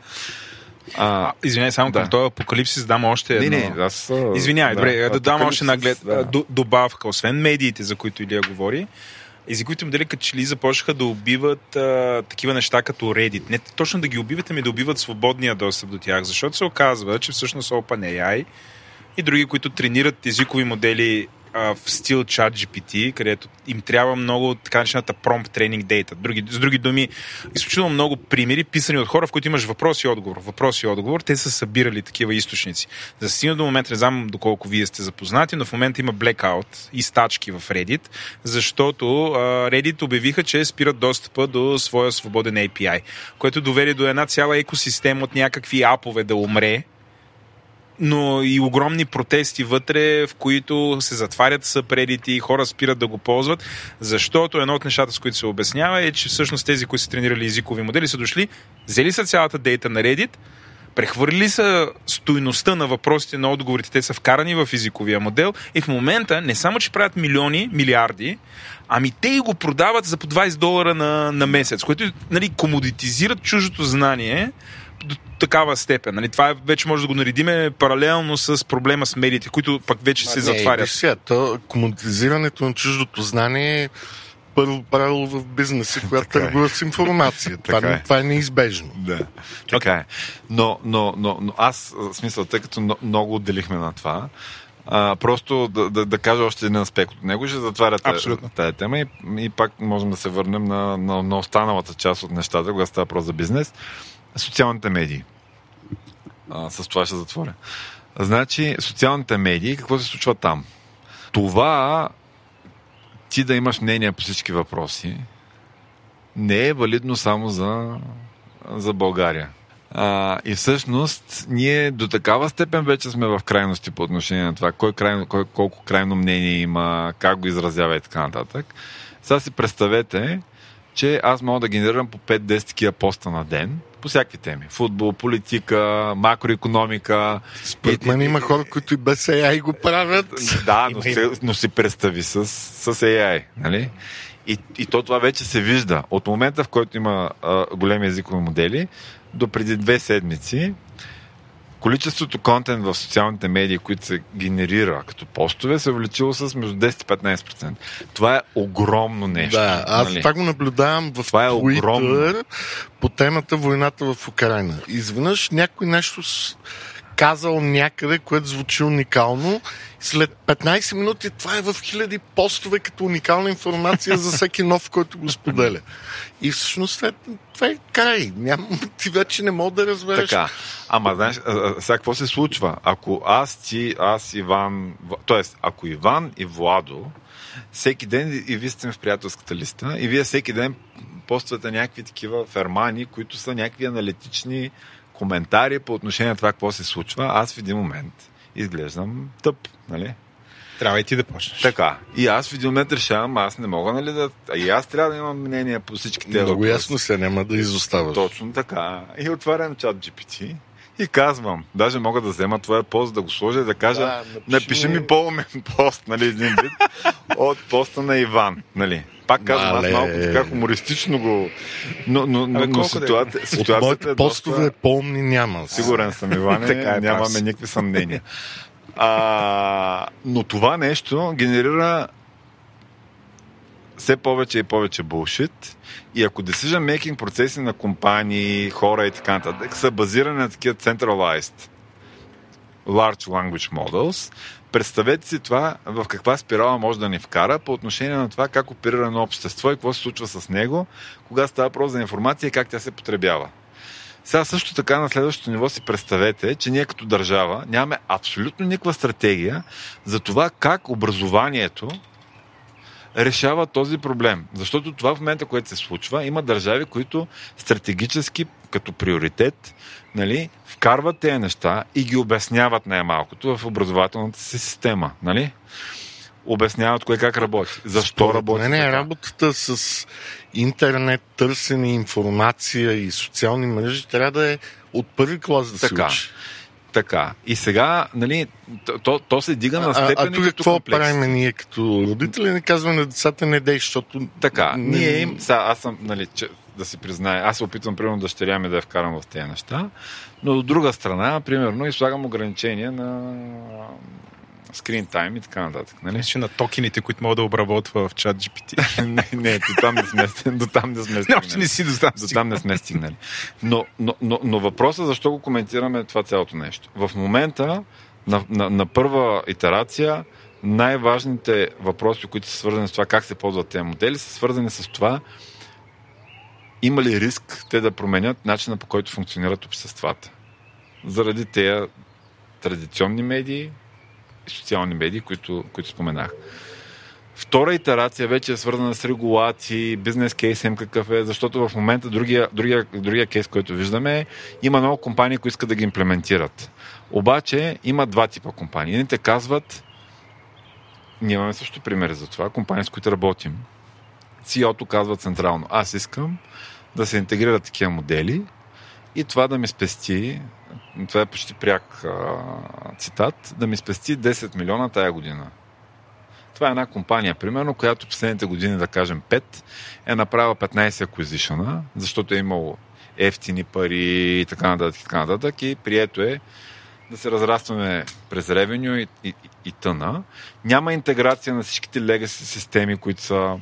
А, Извинявай, само Да. към този апокалипсис дам още не, едно. не, аз... а, Извинявай, добре, да, дам още наглед да. да. добавка. Освен медиите, за които Илия говори, езиковите модели като че ли започнаха да убиват а, такива неща като Reddit. Не точно да ги убиват, ами да убиват свободния достъп до тях, защото се оказва, че всъщност OpenAI и други, които тренират езикови модели а, в стил ChatGPT, където им трябва много така начината prompt training data. Други, с други думи, изключително много примери, писани от хора, в които имаш въпрос и отговор. Въпрос и отговор, те са събирали такива източници. За да се стигне до момента, не знам доколко вие сте запознати, но в момента има blackout и стачки в Reddit, защото а, Reddit обявиха, че спират достъпа до своя свободен API, което доведе до една цяла екосистема от някакви апове да умре, но и огромни протести вътре, в които се затварят съпредити хора спират да го ползват, защото едно от нещата, с които се обяснява е, че всъщност тези, които са тренирали езикови модели, са дошли, взели са цялата дейта на Reddit, прехвърлили са стойността на въпросите на отговорите, те са вкарани в езиковия модел и в момента не само, че правят милиони, милиарди, ами те и го продават за по 20 долара на, на месец, което нали, комодитизират чуждото знание до такава степен. Нали, това е, вече може да го наредиме паралелно с проблема с медиите, които пък вече се Не, затварят. сега, то, комодизирането на чуждото знание е първо правило в бизнеса, когато Така е. търгува с информация. това, Така е. това е неизбежно. Да, така е. Но, но, но, но аз, в смисъл, тъй като но- много отделихме на това, а, просто да, да, да кажа още един аспект от него, ще затваря Абсолютно. тая тема и, и пак можем да се върнем на, на, на останалата част от нещата, когато става въпрос за бизнес. Социалните медии. А, с това ще затворя. Значи, социалните медии, какво се случва там? Това ти да имаш мнение по всички въпроси не е валидно само за, за България. А, и всъщност ние до такава степен вече сме в крайности по отношение на това кой крайно, кой, колко крайно мнение има, как го изразява и така нататък. Сега си представете, че аз мога да генерирам по 5-10 такива поста на ден по всякакви теми. Футбол, политика, макроекономика. Според мен има хора, които и без AI го правят. Да, но, си, но си представи с, с AI. Нали? И, и то това вече се вижда. От момента, в който има а, големи езикови модели, до преди две седмици, количеството контент в социалните медии, които се генерира като постове, се е увеличило с между 10 и 15%. Това е огромно нещо. Да, аз нали? това го наблюдавам в Това е огромно. Twitter по темата войната в Украина. Изведнъж някой нещо с... казал някъде, което звучи уникално. След 15 минути това е в хиляди постове като уникална информация за всеки нов, който го споделя. И всъщност това е, е край. Ням, ти вече не мога да разбереш. Така. Ама, знаеш, сега какво се случва? Ако аз, ти, аз, Иван, тоест, ако Иван и Владо, всеки ден, и вие сте в приятелската листа, и вие всеки ден поствате някакви такива фермани, които са някакви аналитични коментари по отношение на това какво се случва, аз в един момент изглеждам тъп, нали? Трябва и ти да почнеш. Така. И аз в един момент решавам, аз не мога, нали, да... А и аз трябва да имам мнение по всички тези Много въпроси. ясно се, няма да изоставаш. Точно така. И отварям чат GPT и казвам, даже мога да взема твоя пост, да го сложа и да кажа, Да, напиши напиши ми по-умен пост, нали, един вид, от поста на Иван, нали. Пак казвам, аз Мале. малко така хумористично го... Но, но, но, Абе, но колко да е? ситуация, От ситуацията моите е постове доста... по-умни няма. Сигурен съм, Иване, Така е, нямаме си. никакви съмнения. А, но това нещо генерира все повече и повече булшит. И ако decision making процеси на компании, хора и така нататък са базирани на такива centralized large language models, представете си това в каква спирала може да ни вкара по отношение на това как оперира едно общество и какво се случва с него, кога става въпрос за информация и как тя се потребява. Сега също така на следващото ниво си представете, че ние като държава нямаме абсолютно никаква стратегия за това как образованието решава този проблем. Защото това в момента, което се случва, има държави, които стратегически, като приоритет, нали, вкарват тези неща и ги обясняват най-малкото в образователната си система. Нали? обясняват кое как работи. Защо Според работи мен е така. работата с интернет, търсене, информация и социални мрежи трябва да е от първи клас да Така. се учи. Така. И сега, нали, то, то, се дига на А, степен а тук какво правим ние като родители? Не казваме на децата не дей, защото... Така, не- ние им, сега аз съм, нали, че, да си призная, аз се опитвам, примерно, дъщеря ми да я вкарам в тези неща, но от друга страна, примерно, и слагам ограничения на скрин тайм и така нататък. Нали? Мисля, на токените, които мога да обработва в чат GPT. не, не, до там не сме, до там не сме Не, още стигнали. не си достатъчно. До там не сме стигнали. Но, но, но, но въпросът защо го коментираме това цялото нещо. В момента, на, на, на първа итерация, най-важните въпроси, които са свързани с това как се ползват тези модели, са свързани с това има ли риск те да променят начина по който функционират обществата. Заради тези традиционни медии социални медии, които, които споменах. Втора итерация вече е свързана с регулации, бизнес кейс им какъв е, защото в момента другия, другия, другия кейс, който виждаме има много компании, които искат да ги имплементират. Обаче има два типа компании. Едните казват, ние имаме също примери за това, компании, с които работим. CEO-то казва централно, аз искам да се интегрират такива модели и това да ми спести, това е почти пряк а, цитат, да ми спести 10 милиона тая година. Това е една компания, примерно, която последните години, да кажем 5, е направила 15 acquisition защото е имало ефтини пари и така нататък, и така нататък и прието е да се разрастваме през ревеню и, и, и тъна. Няма интеграция на всичките legacy системи, които са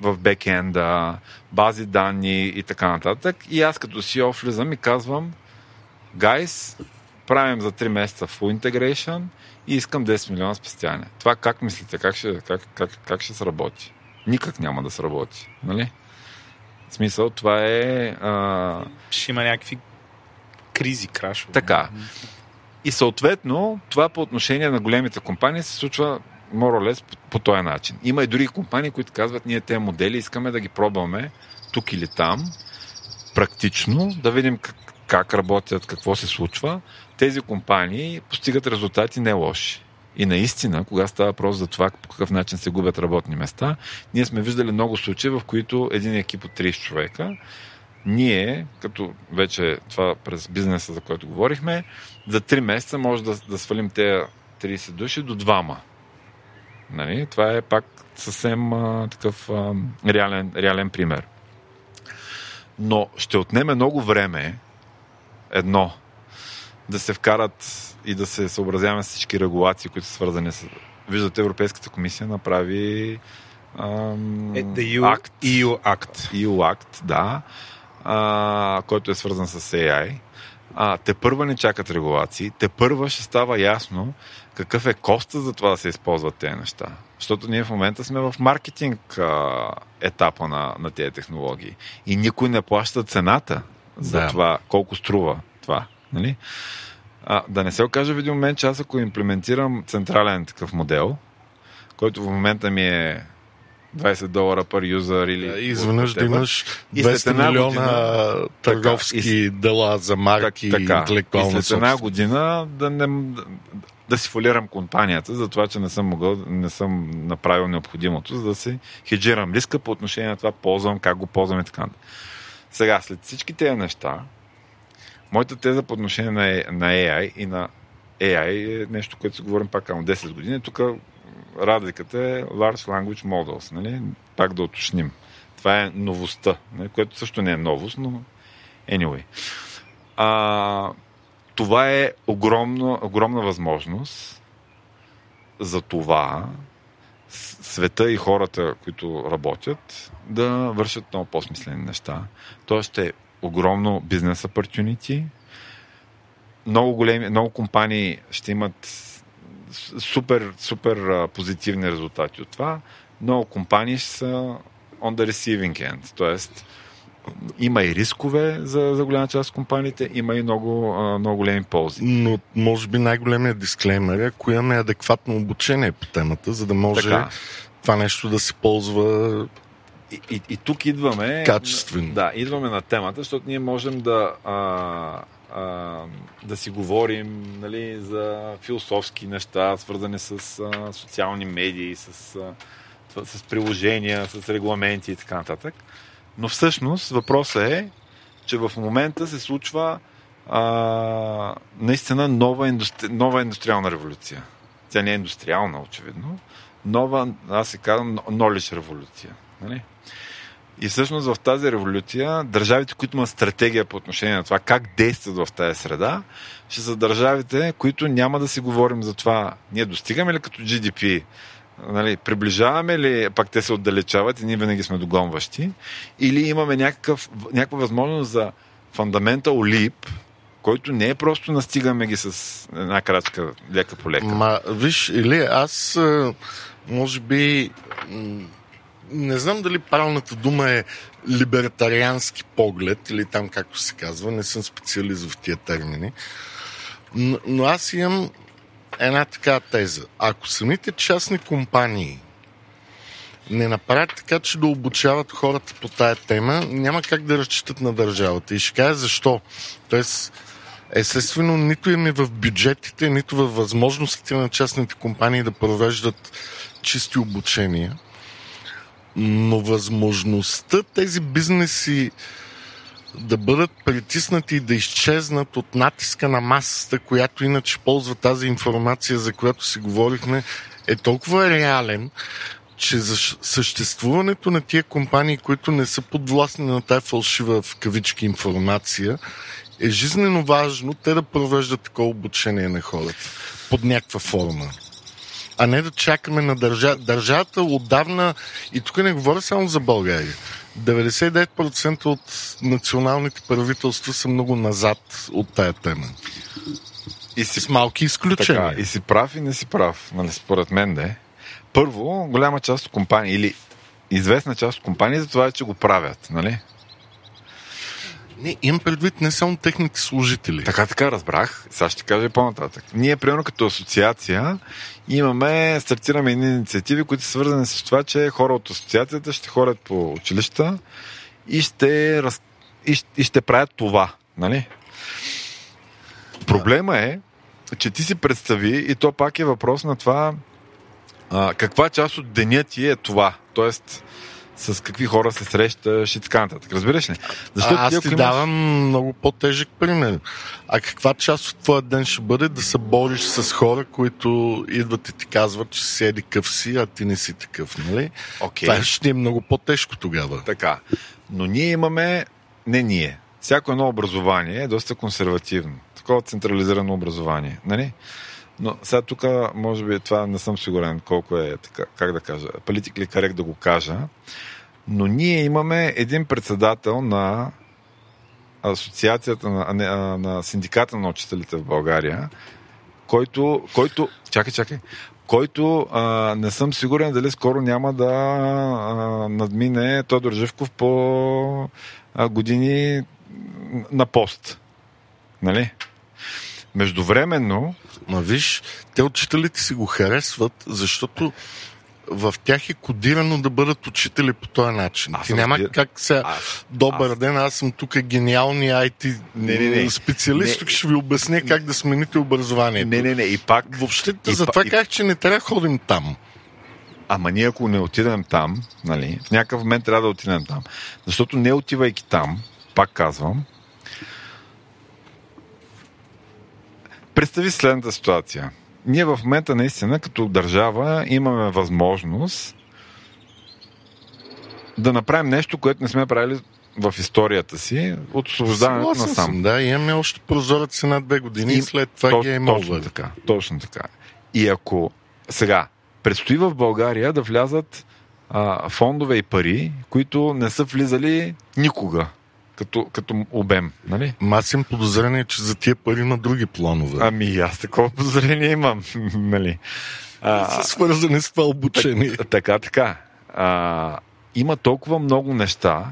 в бекенда, бази данни и така нататък. И аз като CEO влизам и казвам, guys, правим за 3 месеца full integration и искам 10 милиона спестяване. Това как мислите? Как ще, как, как, как ще сработи? Никак няма да сработи. Нали? В смисъл, това е... А... Ще има някакви кризи, крашове. Така. И съответно, това по отношение на големите компании се случва моролес по, по този начин. Има и други компании, които казват, ние тези модели искаме да ги пробваме тук или там, практично, да видим как, как работят, какво се случва. Тези компании постигат резултати не лоши. И наистина, кога става въпрос за това по какъв начин се губят работни места, ние сме виждали много случаи, в които един екип от 30 човека, ние, като вече това през бизнеса, за който говорихме, за 3 месеца може да, да свалим тези 30 души до двама. Нали? Това е пак съвсем а, такъв а, реален, реален пример. Но ще отнеме много време едно да се вкарат и да се съобразяваме с всички регулации, които са свързани с... Виждате, Европейската комисия направи ам, Е, EU, акт, EU Act. EU акт, да, а, който е свързан с AI. А, те първа не чакат регулации, те първа ще става ясно какъв е коста за това да се използват тези неща. Защото ние в момента сме в маркетинг а, етапа на, на тези технологии. И никой не плаща цената за Да. това, колко струва това. Нали? А, да не се окаже в един момент, че аз ако имплементирам централен такъв модел, който в момента ми е 20 долара per юзър или... И изведнъж да имаш И след 200 една милиона година- търговски Така, дела за марки и интелектуална и след една година да, не, да, да си фалирам компанията за това, че не съм могъл, не съм направил необходимото, за да се хеджирам риска по отношение на това, ползвам, как го ползвам и така. Сега, след всички тези неща, моята теза по отношение на, A- на AI и на AI е нещо, което си говорим пак към 10 години. Тук разликата е Large Language Models, нали? Пак да уточним. Това е новостта, нали? което също не е новост, но anyway. А, това е огромна, огромна възможност за това света и хората, които работят, да вършат много по-смислени неща. Ще е огромно бизнес opportunity. Много големи, много компании ще имат супер, супер позитивни резултати от това. Много компании ще са on the receiving end. Тоест, има и рискове за, за голяма част от компаниите, има и много, много големи ползи. Но може би най-големият дисклеймер е, ако имаме адекватно обучение по темата, за да може Така. това нещо да се ползва И, и, и тук идваме. Качествено. Да, идваме на темата, защото ние можем да. А, а, да си говорим нали, за философски неща, свързани с а, социални медии, с, а, с приложения, с регламенти и така нататък. Но всъщност въпросът е, че в момента се случва а, наистина нова, индустри... нова индустриална революция. Тя не е индустриална, очевидно. Нова, аз се казвам, knowledge революция. Нали? И всъщност в тази революция държавите, които имат стратегия по отношение на това как действат в тази среда, ще са държавите, които няма да си говорим за това. Ние достигаме ли като GDP нали, приближаваме ли, пак те се отдалечават и ние винаги сме догонващи, или имаме някакъв, някаква възможност за фундаментал leap, който не е просто настигаме ги с една крачка лека по лека. Ма, виж, или аз може би не знам дали правилната дума е либертариански поглед или там както се казва, не съм специалист в тия термини, но, но аз имам една така теза. Ако самите частни компании не направят така, че да обучават хората по тая тема, няма как да разчитат на държавата. И ще кажа защо. Тоест, естествено, нито им е в бюджетите, нито във възможностите на частните компании да провеждат чисти обучения. Но възможността тези бизнеси да бъдат притиснати и да изчезнат от натиска на масата, която иначе ползва тази информация, за която си говорихме, е толкова реален, че за съществуването на тия компании, които не са подвластни на тази фалшива в кавички информация, е жизненно важно те да провеждат такова обучение на хората под някаква форма. А не да чакаме на държа... държавата отдавна, и тук не говоря само за България, 99% от националните правителства са много назад от тая тема. И си, с малки изключения. Така, и си прав и не си прав, нали, според мен да е. Първо, голяма част от компании, или известна част от компании, за това е, че го правят, нали? Не, имам предвид не само техните служители. Така, така, разбрах. Сега ще кажа по-нататък. Ние, примерно като асоциация, имаме, стартираме едни инициативи, които са свързани с това, че хора от асоциацията ще ходят по училища и ще, раз... и, ще, и ще правят това. Нали? Проблема е, че ти си представи, и то пак е въпрос на това, а, каква част от деня ти е това. Тоест, с какви хора се срещаш и така нататък. Разбираш ли? Защото а, аз ти, ти имаш... давам много по-тежък пример. А каква част от твоя ден ще бъде да се бориш с хора, които идват и ти казват, че си еди къв си, а ти не си такъв, нали? Okay. Това ще е много по-тежко тогава. Така. Но ние имаме... Не ние. Всяко едно образование е доста консервативно. Такова централизирано образование. Нали? Но сега тук, може би, това не съм сигурен колко е, така, как да кажа, политик ли карек да го кажа, но ние имаме един председател на асоциацията на, на, на синдиката на учителите в България, който, който чакай, чакай, който а, не съм сигурен дали скоро няма да а, надмине Тодор Живков по а, години на пост. Нали? Междувременно... Ма виж, те учителите си го харесват, защото в тях е кодирано да бъдат учители по този начин. Аз Ти няма разбира... как сега, аз... добър аз... ден, аз съм тук гениалния IT не, не, не. специалист, тук ще ви обясня как да смените образованието. Не, не, не, и пак... Въобще, и затова па... казах, че не трябва да ходим там. Ама ние ако не отидем там, нали, в някакъв момент трябва да отидем там. Защото не отивайки там, пак казвам, Представи следната ситуация. Ние в момента наистина като държава имаме възможност да направим нещо, което не сме правили в историята си от освобождаването на сам. Да, имаме още прозорец на две години и след това то, ги е точно така, точно така. И ако сега предстои в България да влязат а, фондове и пари, които не са влизали никога като, като обем. Нали? Имам подозрение, че за тия пари има други планове. Ами аз такова подозрение имам. нали? а, са свързани с това обучение. Так, така, така. А, има толкова много неща,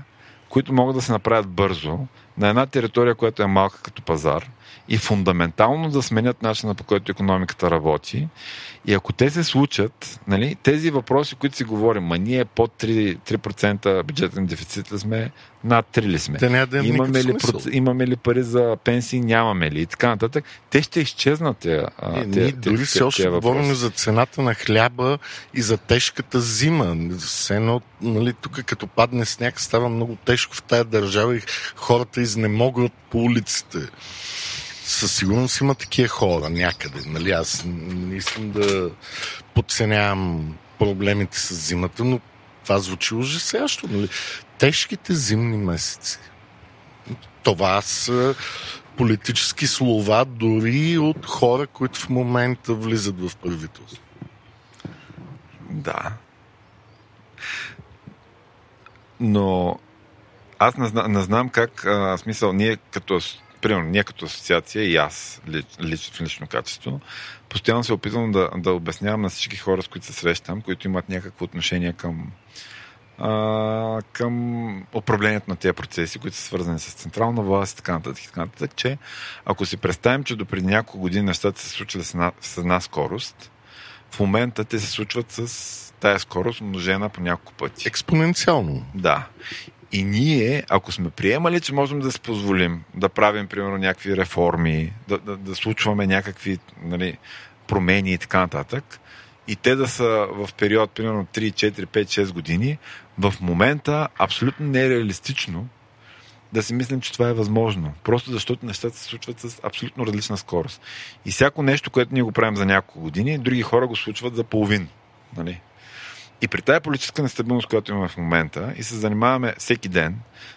които могат да се направят бързо на една територия, която е малка като пазар и фундаментално да сменят начина по който економиката работи. И ако те се случат, нали, тези въпроси, които си говорим, ма ние под 3%, 3% бюджетен дефицит ли сме, над 3 ли сме? Няма да имаме, ли, проц... имаме ли пари за пенсии, нямаме ли и така нататък. Те ще изчезнат. Тя, е, те, ние дори все още говорим за цената на хляба и за тежката зима. Все едно, нали, тук като падне сняг става много тежко в тая държава и хората изнемогват по улиците със сигурност има такива хора някъде. Нали? Аз не искам да подценявам проблемите с зимата, но това звучи ужасящо. Нали? Тежките зимни месеци. Това са политически слова дори от хора, които в момента влизат в правителство. Да. Но аз не, не знам как, а, смисъл, ние като примерно, ние като асоциация и аз лично, в лично качество, постоянно се опитвам да, да обяснявам на всички хора, с които се срещам, които имат някакво отношение към, а, към управлението на тези процеси, които са свързани с централна власт и така нататък, и така нататък, че ако си представим, че до преди няколко години нещата се случвали с една, с една скорост, в момента те се случват с тая скорост, умножена по няколко пъти. Експоненциално. Да. И ние, ако сме приемали, че можем да си позволим да правим, примерно, някакви реформи, да, да, да случваме някакви нали, промени и така нататък, и те да са в период, примерно, 3, 4, 5, 6 години, в момента абсолютно не е реалистично да си мислим, че това е възможно. Просто защото нещата се случват с абсолютно различна скорост. И всяко нещо, което ние го правим за няколко години, други хора го случват за половин. Нали? И при тази политическа нестабилност, която имаме в момента и се занимаваме всеки ден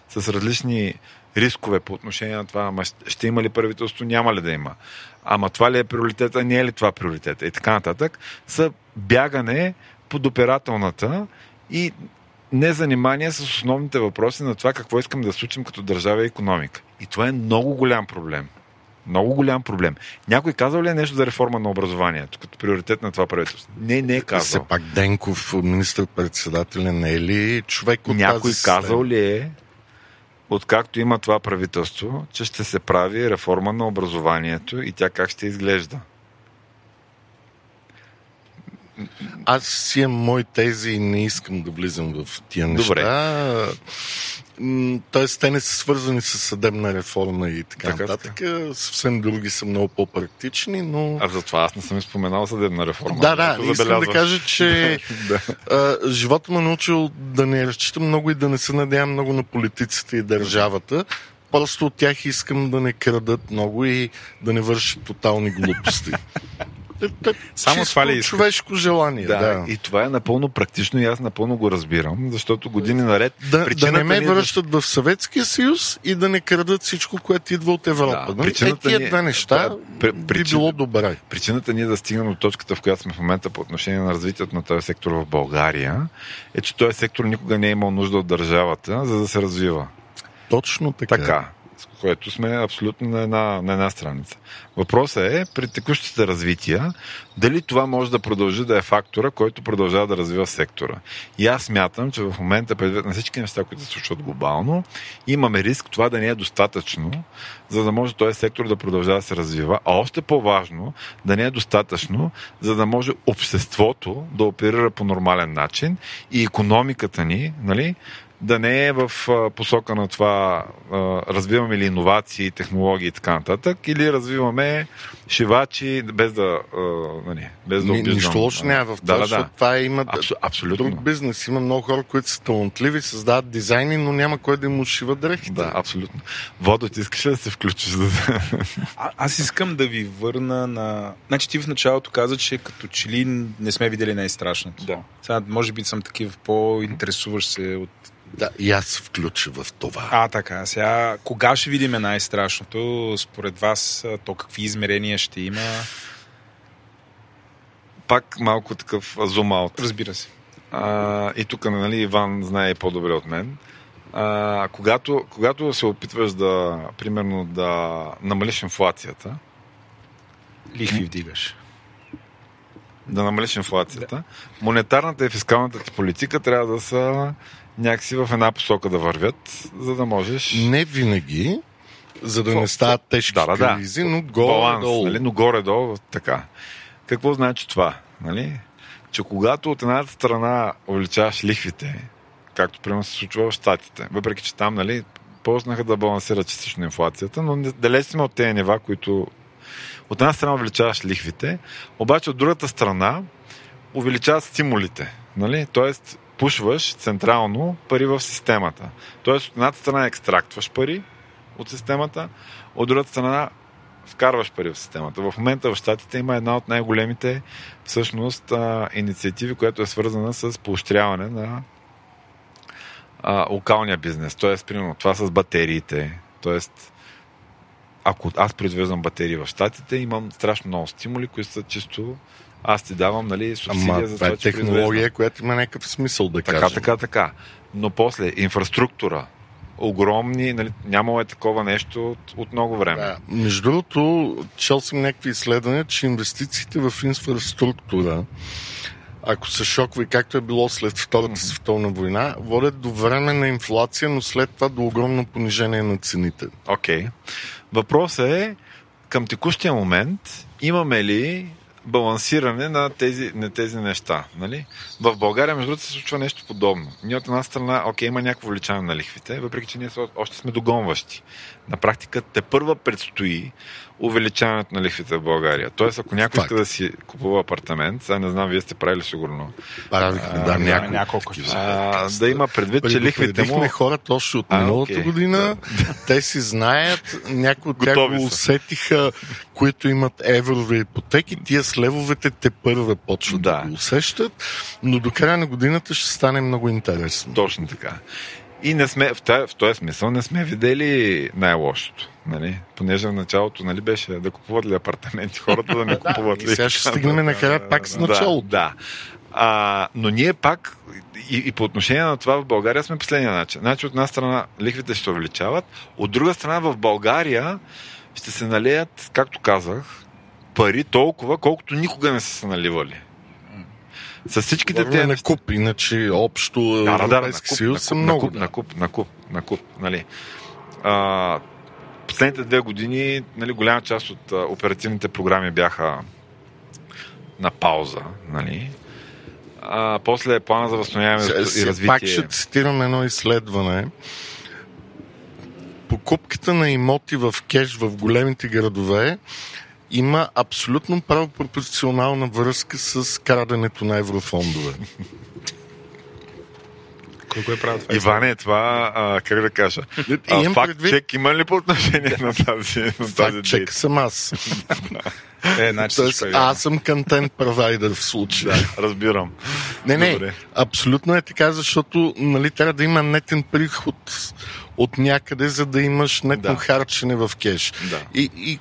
с различни рискове по отношение на това, ама ще има ли правителство, няма ли да има. Ама това ли е приоритета, не е ли това приоритета и така нататък, са бягане под оперателната и незанимание с основните въпроси на това какво искам да случим като държава и економика. И това е много голям проблем. Много голям проблем. Някой казал ли е нещо за реформа на образованието, като приоритет на това правителство? Не, не е казал. Все пак Денков, министър-председател, не е ли човек от Някой тази казал ли е, откакто има това правителство, че ще се прави реформа на образованието и тя как ще изглежда? Аз си имам мои тези и не искам да влизам в тия неща. Добре. Тоест, те не са свързани с съдебна реформа и така, Така, нататък. Съвсем други са много по-практични, но... А затова аз не съм споменал съдебна реформа. Да, да, искам да кажа, че да. а, живота ме научил да не разчитам много и да не се надявам много на политиците и държавата. Просто от тях искам да не крадат много и да не вършат тотални глупости. Е, Само това ли искаш? човешко желание. Да, Да, и това е напълно практично и аз напълно го разбирам, защото години наред Да, да не ме ни е връщат в Съветския съюз и да не крадат всичко, което идва от Европа. Да, нали? е, причината тия ни е- две неща да, би било добре. Причината ние да стигнем до точката, в която сме в момента по отношение на развитието на този сектор в България, е, че този сектор никога не е имал нужда от държавата, за да се развива. Точно така. Така. Което сме абсолютно на една, на една страница. Въпросът е, при текущите развития, дали това може да продължи да е фактора, който продължава да развива сектора. И аз смятам, че в момента, предвид на всички неща, които се случват глобално, имаме риск това да не е достатъчно, за да може този сектор да продължава да се развива. А още по-важно, да не е достатъчно, за да може обществото да оперира по нормален начин и економиката ни, нали, да не е в посока на това развиваме ли иновации, технологии и така нататък, или развиваме шивачи, без да, нали, без да обиждам. нищо лошо няма в това, Да, да, защото да. това има Абсо, абсолютно. друг бизнес. Има много хора, които са талантливи, създават дизайни, но няма кой да им ушива дрехите. Да, абсолютно. Водо, ти искаш ли да се включиш? А, аз искам да ви върна на... Значи ти в началото каза, че като че ли не сме видели най-страшното. Да. Сега, може би съм такив по-интересуващ се от... Да, и аз се включа в това. А, така. Сега, кога ще видим най-страшното? Според вас, то какви измерения ще има? Пак малко такъв зум-аут. Разбира се. А, и тук, нали, Иван знае по-добре от мен. А, когато, когато се опитваш да, примерно, да намалиш инфлацията, Лихви вдигаш. да намалиш инфлацията, монетарната и фискалната ти политика трябва да са, някакси в една посока да вървят, за да можеш... Не винаги. за да не стават тежки да, да, да. кризи, но горе-долу. нали? но горе-долу така. Какво значи това? Нали? Че когато от едната страна увеличаваш лихвите, както примерно се случва в Штатите, въпреки че там нали, почнаха да балансират частично инфлацията, но далеч сме от тези нива, които от една страна увеличаваш лихвите, обаче от другата страна увеличават стимулите. Нали? Тоест, пушваш централно пари в системата. Тоест, от едната страна екстрактваш пари от системата, от другата страна вкарваш пари в системата. В момента в Штатите има една от най-големите всъщност инициативи, която е свързана с поощряване на а, локалния бизнес. Тоест, примерно, това с батериите. Тоест, ако аз произвеждам батерии в Штатите, имам страшно много стимули, които са чисто аз ти давам нали, субсидия Ама за това е че технология, която има някакъв смисъл да Така, кажем. така, така. Но после, инфраструктура, огромни, нали, нямало е такова нещо от, от много време. Да. Между другото, чел съм някакви изследвания, че инвестициите в инфраструктура, ако са шокови, както е било след Втората световна война, водят до временна инфлация, но след това до огромно понижение на цените. Окей. Въпросът е, към текущия момент, имаме ли балансиране на тези, на тези неща. Нали? В България, между другото, се случва нещо подобно. Ние от една страна, окей, има някакво увеличаване на лихвите, въпреки че ние още сме догонващи. На практика те първа предстои увеличаването на лихвите в България. Тоест, ако някой Факт. иска да си купува апартамент, сега не знам, вие сте правили сигурно, А, да, няма няколко. няколко а, да има предвид, че лихвите му... Хората още от миналата окей. година. Те си знаят, някои от тях го усетиха, които имат еврови ипотеки. Тия с левовете те първа почват да. Да. го усещат, но до края на годината ще стане много интересно. Точно така. И не сме, в, тая, в този смисъл не сме видели най-лошото. Нали? Понеже в началото нали, беше да купуват ли апартаменти хората, да не купуват ли. сега ще стигнем накрая пак с началото. Да. А, но ние пак и, и по отношение на това в България сме последния начин. Значи от една страна лихвите ще увеличават, от друга страна в България ще се налеят, както казах, пари толкова, колкото никога не са се наливали. С всичките тези на куп, иначе общо да, да, да, на куп, съюз на са куп, много. на куп, на куп, на куп, на куп, нали. А, последните две години, нали, голяма част от а, оперативните програми бяха на пауза, нали. А, после плана за възстановяване и развитие. Пак ще цитирам едно изследване. Покупката на имоти в кеш в големите градове има абсолютно правопропорционална връзка с краденето на еврофондове. Кой го е правил това? Иване, това, а, как да кажа, а, Имам факт предвид- чек има ли по отношение на тази, на тази Факт чек съм аз. Е, значи Тоест, е аз съм контент провайдер в случая. Да, разбирам. Не, не, Добре. абсолютно е така, защото нали, трябва да има нетен приход от някъде, за да имаш нетно Да. харчене в кеш. Да. И, и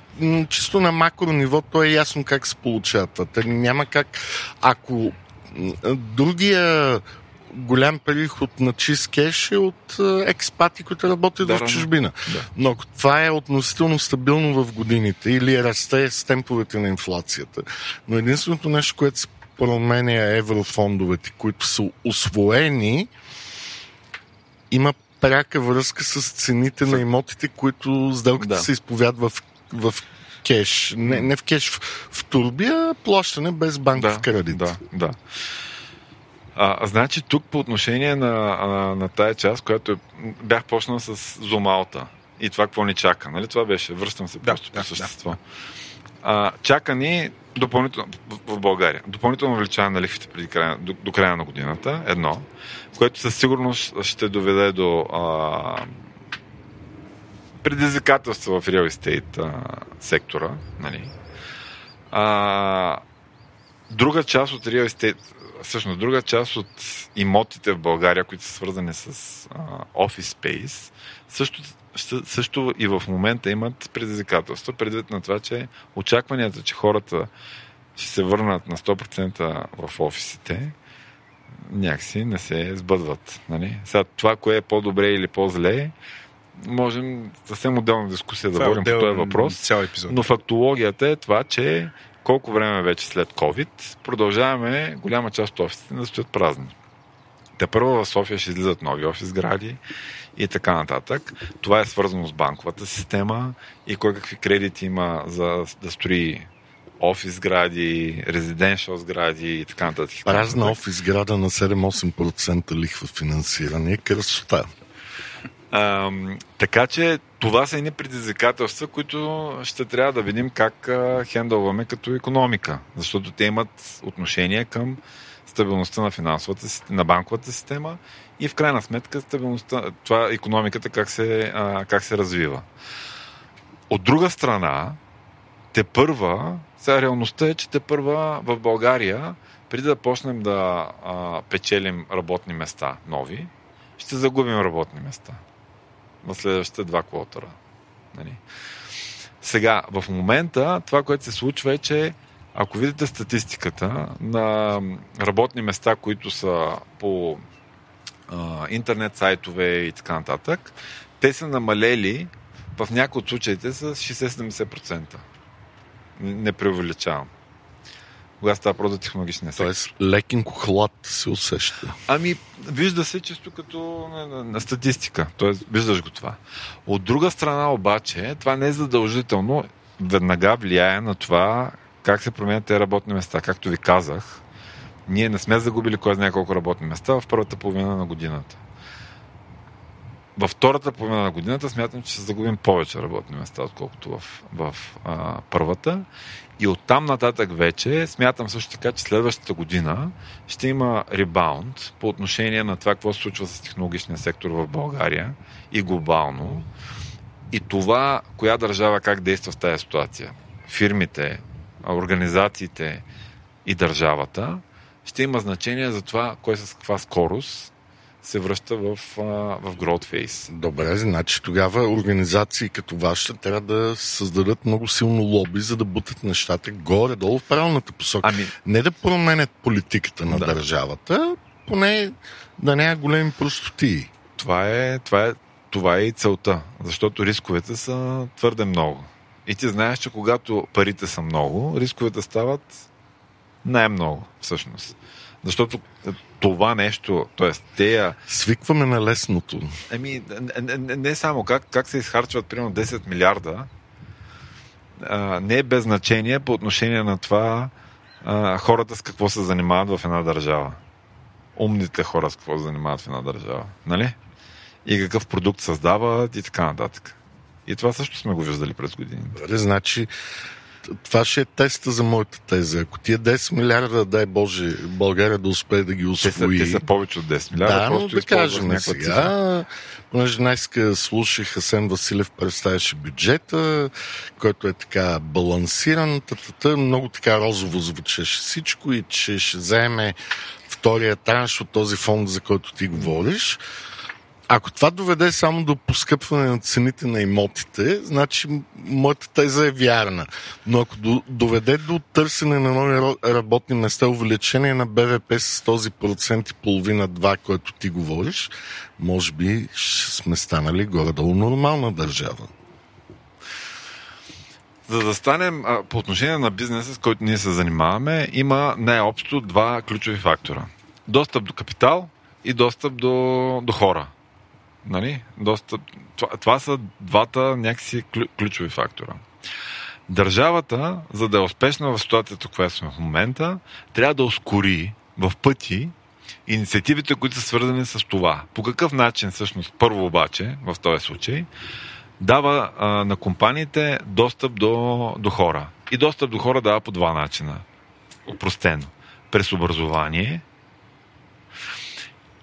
чисто на макро ниво то е ясно как се получава няма как, ако другия голям приход на чист кеш е от е, експати, които работят Да, в да, чужбина. да. Но ако това е относително стабилно в годините или расте с темповете на инфлацията, но единственото нещо, което се променя е еврофондовете, които са освоени, има пряка връзка с цените на имотите, които сделката Да. се изповядва в, в кеш. Не, не в кеш, в, в турби, а плащане без банков кредит. Да, да. А, значи тук по отношение на, а, на тая част, която е, бях почнал с Зумалта и това какво ни чака. Нали? Това беше, връщам се Да, просто да, по същество. А, чака ни допълнително в, България. Допълнително увеличаване на лихвите преди края, до, до края на годината. Едно. Което със сигурност ще доведе до а, предизвикателства в реал а, сектора. Нали? А, друга част от реал естейт, всъщност друга част от имотите в България, които са свързани с а, офис спейс, също, също, и в момента имат предизвикателства, предвид на това, че очакванията, че хората ще се върнат на 100% в офисите, някакси не се сбъдват. Нали? Сега, това, кое е по-добре или по-зле, можем съвсем отделна дискусия да Това е водим по този въпрос. Цял епизод. Но фактологията е това, че колко време вече след COVID продължаваме голяма част от офисите да стоят празни. Те първо в София ще излизат нови офис сгради и така нататък. Това е свързано с банковата система и кой какви кредити има за да строи офис сгради, резиденшъл сгради и така нататък. Празна офис сграда на 7-8% лихва финансиране е красота. А, така че това са едни предизвикателства, които ще трябва да видим как а, хендълваме като економика, защото те имат отношение към стабилността на финансовата, на банковата система и в крайна сметка стабилността, това економиката как се, а, как се развива. От друга страна, те първа, сега реалността е, че те първа в България, преди да почнем да а, печелим работни места нови, ще загубим работни места в следващите два квотера. Нали? Сега, в момента това, което се случва е, че ако видите статистиката на работни места, които са по а, интернет сайтове и така нататък, те са намалели в някои от случаите с 60-70%. Не преувеличавам. Кога става про за технологичния сектор. Тоест, лекенко хлад се усеща. Ами, вижда се често като на, на, на статистика. Тоест, виждаш го това. От друга страна обаче, това не е задължително веднага влияе на това как се променят тези работни места. Както ви казах, ние не сме загубили кой знае колко работни места в първата половина на годината. Във втората половина на годината смятам, че ще загубим повече работни места, отколкото в, в а, първата. И оттам нататък вече смятам също така, че следващата година ще има ребаунд по отношение на това, какво се случва с технологичния сектор в България и глобално. И това, коя държава как действа в тази ситуация. Фирмите, организациите и държавата ще има значение за това, кой с каква скорост се връща в, в growth phase. Добре, значи тогава организации като вашата трябва да създадат много силно лоби, за да бутат нещата горе-долу в правилната посока. Ами... Не да променят политиката на да. държавата, поне да няма големи простоти. Това е, това, е, това е и целта, защото рисковете са твърде много. И ти знаеш, че когато парите са много, рисковете стават най-много, всъщност. Защото това нещо, т.е. тея... Свикваме на лесното. Еми, не, не, не само как, как се изхарчват примерно 10 милиарда, а, не е без значение по отношение на това а, хората с какво се занимават в една държава. Умните хора с какво се занимават в една държава. Нали? И какъв продукт създават и така нататък. И това също сме го виждали през годините. Значи, това ще е теста за моята теза. Ако тия 10 милиарда, дай Боже, България да успее да ги освои. Те са, те са повече от 10 милиарда. Да, но да кажем сега, понеже днес слушах Асен Василев представяше бюджета, който е така балансиран, тата, много така розово звучеше всичко и че ще вземе втория транш от този фонд, за който ти говориш. Ако това доведе само до поскъпване на цените на имотите, значи моята теза е вярна. Но ако доведе до търсене на нови работни места, увеличение на БВП с този процент и половина-два, който ти говориш, може би сме станали горе-долу нормална държава. За да станем по отношение на бизнеса, с който ние се занимаваме, има най-общо два ключови фактора. Достъп до капитал и достъп до, до хора. Нали? Доста, това, това са двата някакси ключови фактора. Държавата, за да е успешна в ситуацията, която сме в момента, трябва да ускори в пъти инициативите, които са свързани с това. По какъв начин, всъщност, първо обаче, в този случай, дава а, на компаниите достъп до, до хора. И достъп до хора дава по два начина. Опростено. През образование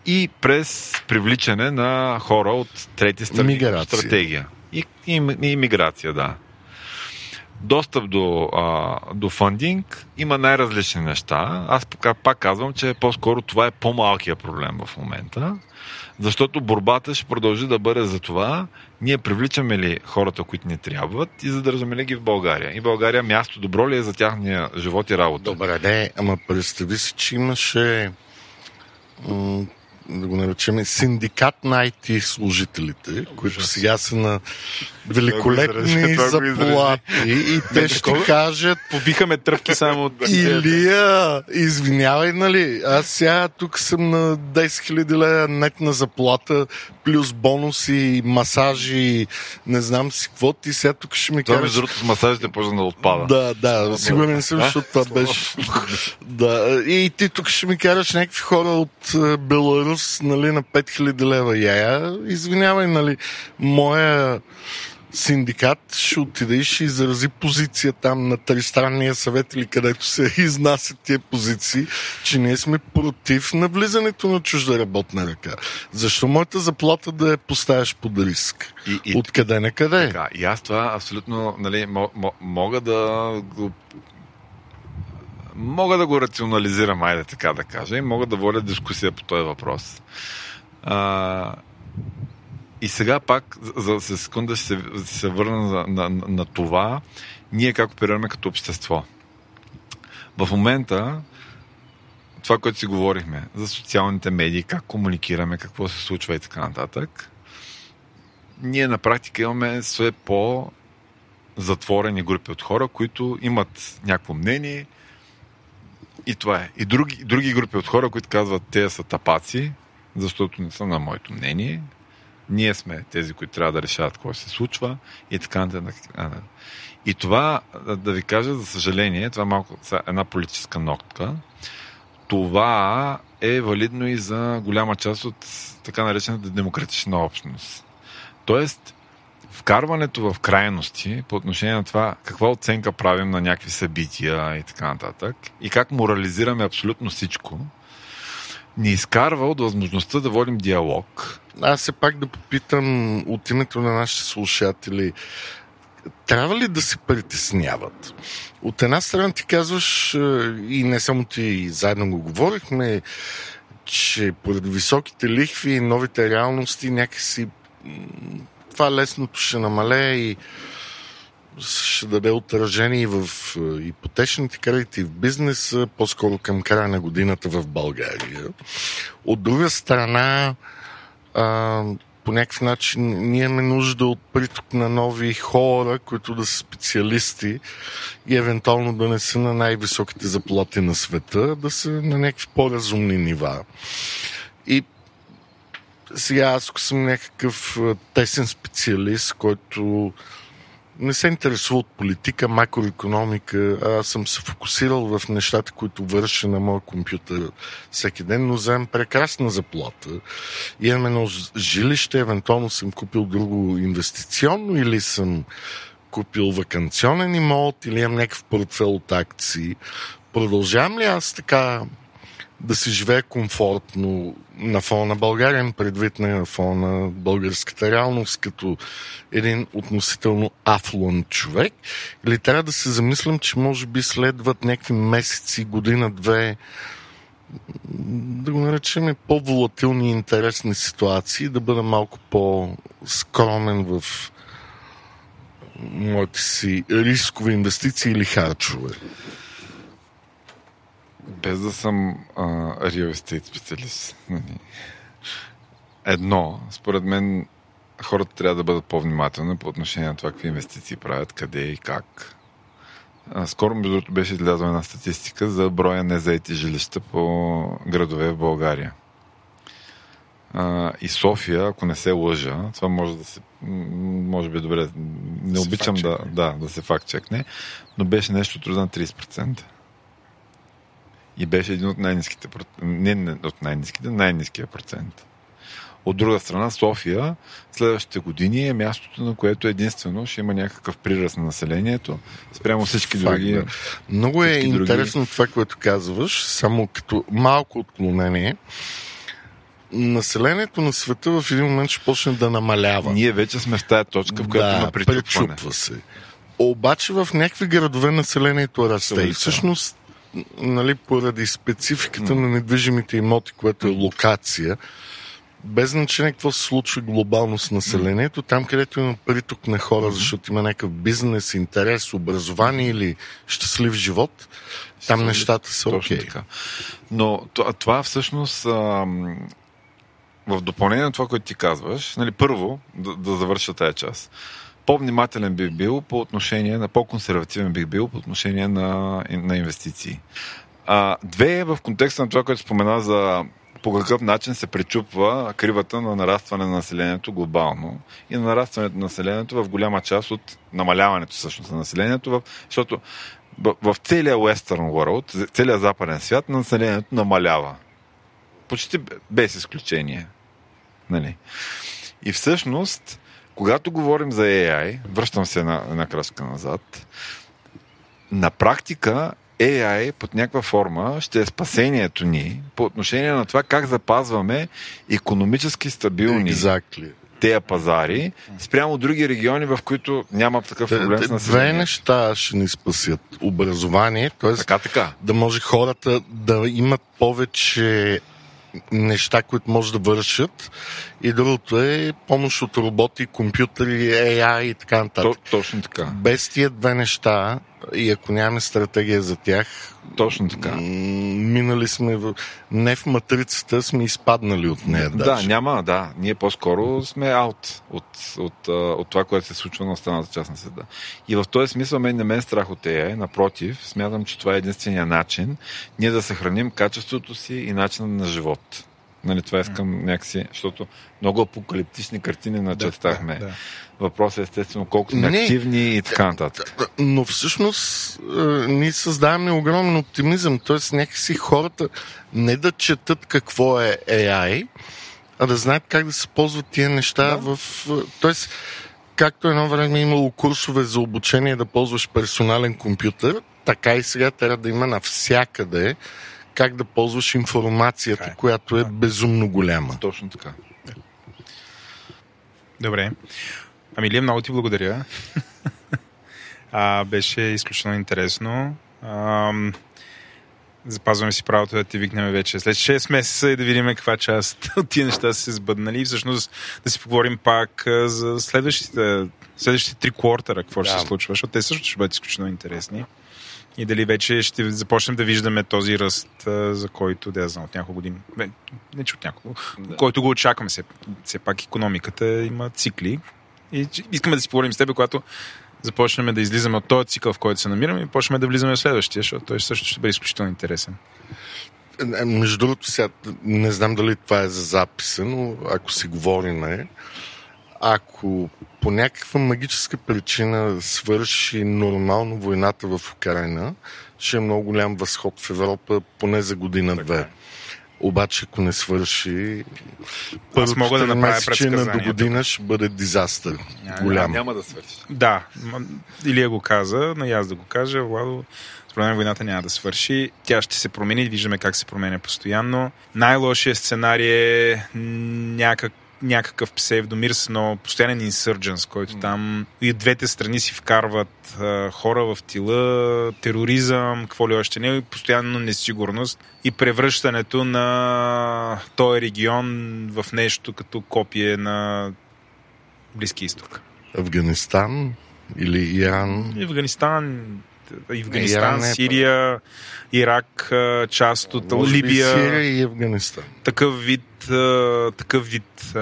и през привличане на хора от трети страни. Миграция. Стратегия. И, и, и миграция, да. Достъп до, а, до фандинг има най-различни неща. Аз пак, пак казвам, че по-скоро това е по-малкият проблем в момента, защото борбата ще продължи да бъде за това, ние привличаме ли хората, които ни трябват и задържаме ли ги в България. И България място добро ли е за тяхния живот и работа? Добре, не, ама представи си, че имаше да го наречем, синдикат на IT служителите, които сега са на великолепни заплати и те ще кажат Побихаме тръпки само от... Илия, извинявай, нали, аз сега тук съм на 10 000 лея нетна заплата, плюс бонуси, масажи, не знам си какво, ти сега тук ще ми Това кажеш... между другото с масажите почна да отпада. Да, да, сигурен съм, защото това беше... да, и ти тук ще ми караш някакви хора от е, Беларус, нали, на 5000 лева яя. Извинявай, нали, моя синдикат ще отиде и ще изрази позиция там на тристранния съвет или където се изнасят тия позиции, че ние сме против навлизането на чужда работна ръка. Защо моята заплата да я поставяш под риск? И, и, Откъде на къде? Така, и аз това абсолютно нали, мо, мо, мога да го мога да го рационализирам, айде така да кажа, и мога да водя дискусия по този въпрос. А, и сега пак, за, за секунда ще се, се върна на, на, на, това, ние как оперираме като общество. В момента, това, което си говорихме, за социалните медии, как комуникираме, какво се случва и така нататък, ние на практика имаме все по затворени групи от хора, които имат някакво мнение и това е. И други, други групи от хора, които казват, те са тапаци, защото не са на моето мнение. Ние сме тези, които трябва да решават какво се случва и така нататък. И това, да- ви кажа, за съжаление, това е малко една политическа нотка. Това е валидно и за голяма част от така наречената демократична общност. Тоест, вкарването в крайности по отношение на това каква оценка правим на някакви събития и така нататък и как морализираме абсолютно всичко, ни изкарва от възможността да водим диалог. Аз все пак да попитам от името на нашите слушатели, трябва ли да се притесняват? От една страна ти казваш, е, и не само ти заедно го говорихме, че поради високите лихви и новите реалности някакси това лесното ще намалее и ще даде отражение и в е, ипотечните кредити, и в бизнеса, по-скоро към края на годината в България. От друга страна, а, по някакъв начин ние имаме нужда от приток на нови хора, които да са специалисти и евентуално да не са на най-високите заплати на света, да са на някакви по-разумни нива. И сега аз съм някакъв а, тесен специалист, който не се интересува от политика, макроекономика. Аз съм се фокусирал в нещата, които върша на моя компютър всеки ден, но вземам прекрасна заплата. Имам едно жилище, евентуално съм купил друго инвестиционно или съм купил вакансионен имот или имам някакъв портфел от акции. Продължавам ли аз така да си живее комфортно на фона на България, предвид на фона на българската реалност, като един относително афлуент човек, или трябва да се замислям, че може би следват някакви месеци, година, две, да го наречем по-волатилни и интересни ситуации, да бъда малко по-скромен в моите си рискови инвестиции или харчове. Без да съм а, real estate специалист. Едно, според мен, хората трябва да бъдат по-внимателни по отношение на това какви инвестиции правят, къде и как. А, скоро, между другото, беше излязла една статистика за броя незаети жилища по градове в България. А, и София, ако не се лъжа, това може да се. Може би е добре. Не се обичам да, да, да се факт чекне, но беше нещо на 30%. И беше един от най-низките, не от най-низките, най-низкия процент. От друга страна, София следващите години е мястото, на което единствено ще има някакъв приръст на населението спрямо всички Факт, други. да. Много е други- интересно това, което казваш, само като малко отклонение. Населението на света в един момент ще почне да намалява. Ние вече сме в тая точка, в която да, има пречупване. пречупва се. Обаче в някакви градове населението расте. И всъщност, нали, поради спецификата на недвижимите имоти, което е локация, без значение какво се случва глобално с населението, там където има приток на хора, защото има някакъв бизнес, интерес, образование или щастлив живот, там нещата са окей. така. Но това, това всъщност ам, в допълнение на това, което ти казваш, нали, първо, да, да завърша тая част. По-внимателен бих бил по отношение на, по-консервативен бих бил по отношение на, на инвестиции. А, две, в контекста на това, което спомена за по какъв начин се пречупва кривата на нарастване на населението глобално и на нарастването на населението в голяма част от намаляването всъщност на населението, защото в, в целия Western World, целия западен свят, населението намалява. Почти без изключение. Нали? И всъщност, когато говорим за AI, връщам се една, една крачка назад, на практика AI под някаква форма ще е спасението ни по отношение на това как запазваме економически стабилни exactly. тези пазари спрямо други региони, в които няма такъв проблем с населението. Две неща ще ни спасят. Образование, т.е. Така, така. да може хората да имат повече неща, които може да вършат. И другото е помощ от роботи, компютъри, AI и така нататък. То, точно така. Без тия две неща и ако нямаме стратегия за тях, точно така. Минали сме в... не в матрицата, сме изпаднали от нея. Да, даже. няма, да. Ние по-скоро сме аут от, от, от, от това, което се случва на останалата част на света. И в този смисъл мен не мен страх от AI, напротив, смятам, че това е единствения начин ние да съхраним качеството си и начина на живот. Нали, това искам някакси, защото много апокалиптични картини начертахме. Да, да, да. Въпросът е естествено колко сме не, активни и така нататък. Но всъщност ние създаваме огромен оптимизъм. Тоест някакси хората не да четат какво е AI, а да знаят как да се ползват тия неща да. в... Тоест, както едно време е имало курсове за обучение да ползваш персонален компютър, така и сега трябва да има навсякъде как да ползваш информацията, е. която е безумно голяма. Точно така. Добре. Ами, Лия, много ти благодаря. а, беше изключително интересно. А, запазваме си правото да ти викнем вече след 6 месеца и да видим каква част от тия неща са се сбъднали и всъщност да си поговорим пак за следващите, следващите три квартера, какво да. ще се случва, защото те също ще бъдат изключително интересни и дали вече ще започнем да виждаме този ръст, за който, да я знам, от няколко години. Не, не че от няколко, да. който го очакваме. Все, все пак економиката има цикли. И искаме да си поговорим с теб, когато започнем да излизаме от този цикъл, в който се намираме и почнем да влизаме в следващия, защото той също ще бъде изключително интересен. Е, между другото, сега не знам дали това е за записа, но ако си говорим, ако по някаква магическа причина свърши нормално войната в Украина, ще е много голям възход в Европа поне за година-две. Е. Обаче, ако не свърши, първото мога да направя на до година ще бъде дизастър. Голям. Няма да свърши. Да. Илия го каза, но и аз да го кажа. Владо, според мен войната няма да свърши. Тя ще се промени. Виждаме как се променя постоянно. Най-лошият сценарий е някак някакъв псевдомир с но постоянен инсърдженс, който mm. там и от двете страни си вкарват а, хора в тила, тероризъм, какво ли още не, и постоянно несигурност и превръщането на този регион в нещо като копие на Близки изток. Афганистан или Иран? Афганистан, Афганистан, е... Сирия, Ирак, част от Може Либия. Сирия и Афганистан. Такъв вид, такъв вид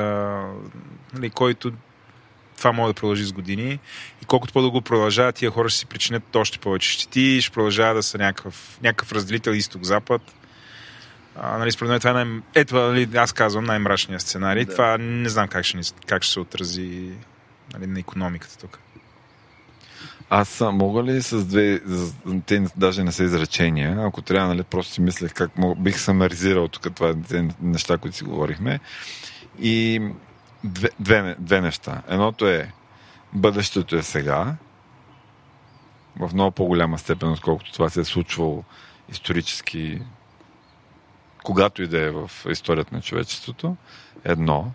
нали, който това може да продължи с години. И колкото по-дълго продължава, тия хора ще си причинят още повече щети, ще продължава да са някакъв, някакъв разделител изток-запад. А, нали, според мен това е най- Ето, нали, аз казвам най-мрачният сценарий. Да. Това не знам как ще, как ще се отрази нали, на економиката тук. Аз мога ли с две, те даже не са изречения, ако трябва, нали, просто си мислех как мога, бих самаризирал тук това те неща, които си говорихме. И две, две, две неща. Едното е бъдещето е сега, в много по-голяма степен, отколкото това се е случвало исторически, когато и да е в историята на човечеството. Едно.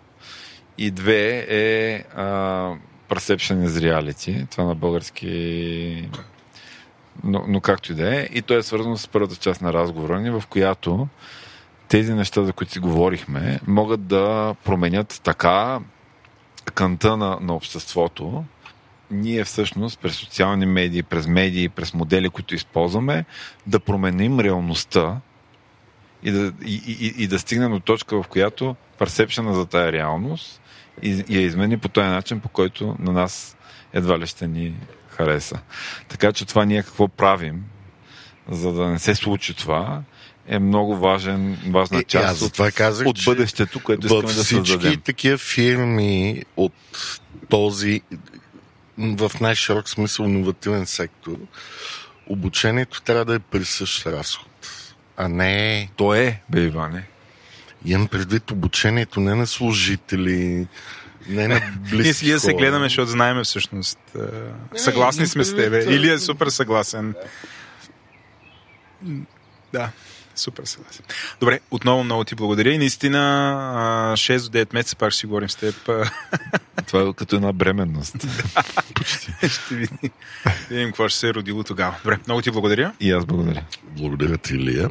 И две е а, Perception is Reality. Това на български... Но, но както и да е. И то е свързано с първата част на разговора ни, в която тези неща, за които си говорихме, могат да променят така канта на, на обществото. Ние всъщност през социални медии, през медии, през модели, които използваме, да променим реалността и да, и, и, и да стигнем до точка, в която персепшена за тая реалност и, и я измени по този начин, по който на нас едва ли ще ни хареса. Така че това ние какво правим, за да не се случи това, е много важен, важна част аз от, затова казах, от бъдещето, което искаме да всички създадем. такива фирми от този в най-широк смисъл иновативен сектор, обучението трябва да е присъщ разход, а не То е, бе, Иване. Имам предвид обучението не на служители, не на близки Ние да се гледаме, защото знаеме всъщност. е, Съгласни сме с тебе. Или е супер съгласен. Да, супер съгласен. Добре, отново много ти благодаря и наистина а, 6 до 9 месеца пак ще си говорим с теб. Това е като една бременност. Ще видим, видим какво ще се е родило тогава. Добре, много ти благодаря. И аз благодаря. Благодаря ти, Илия.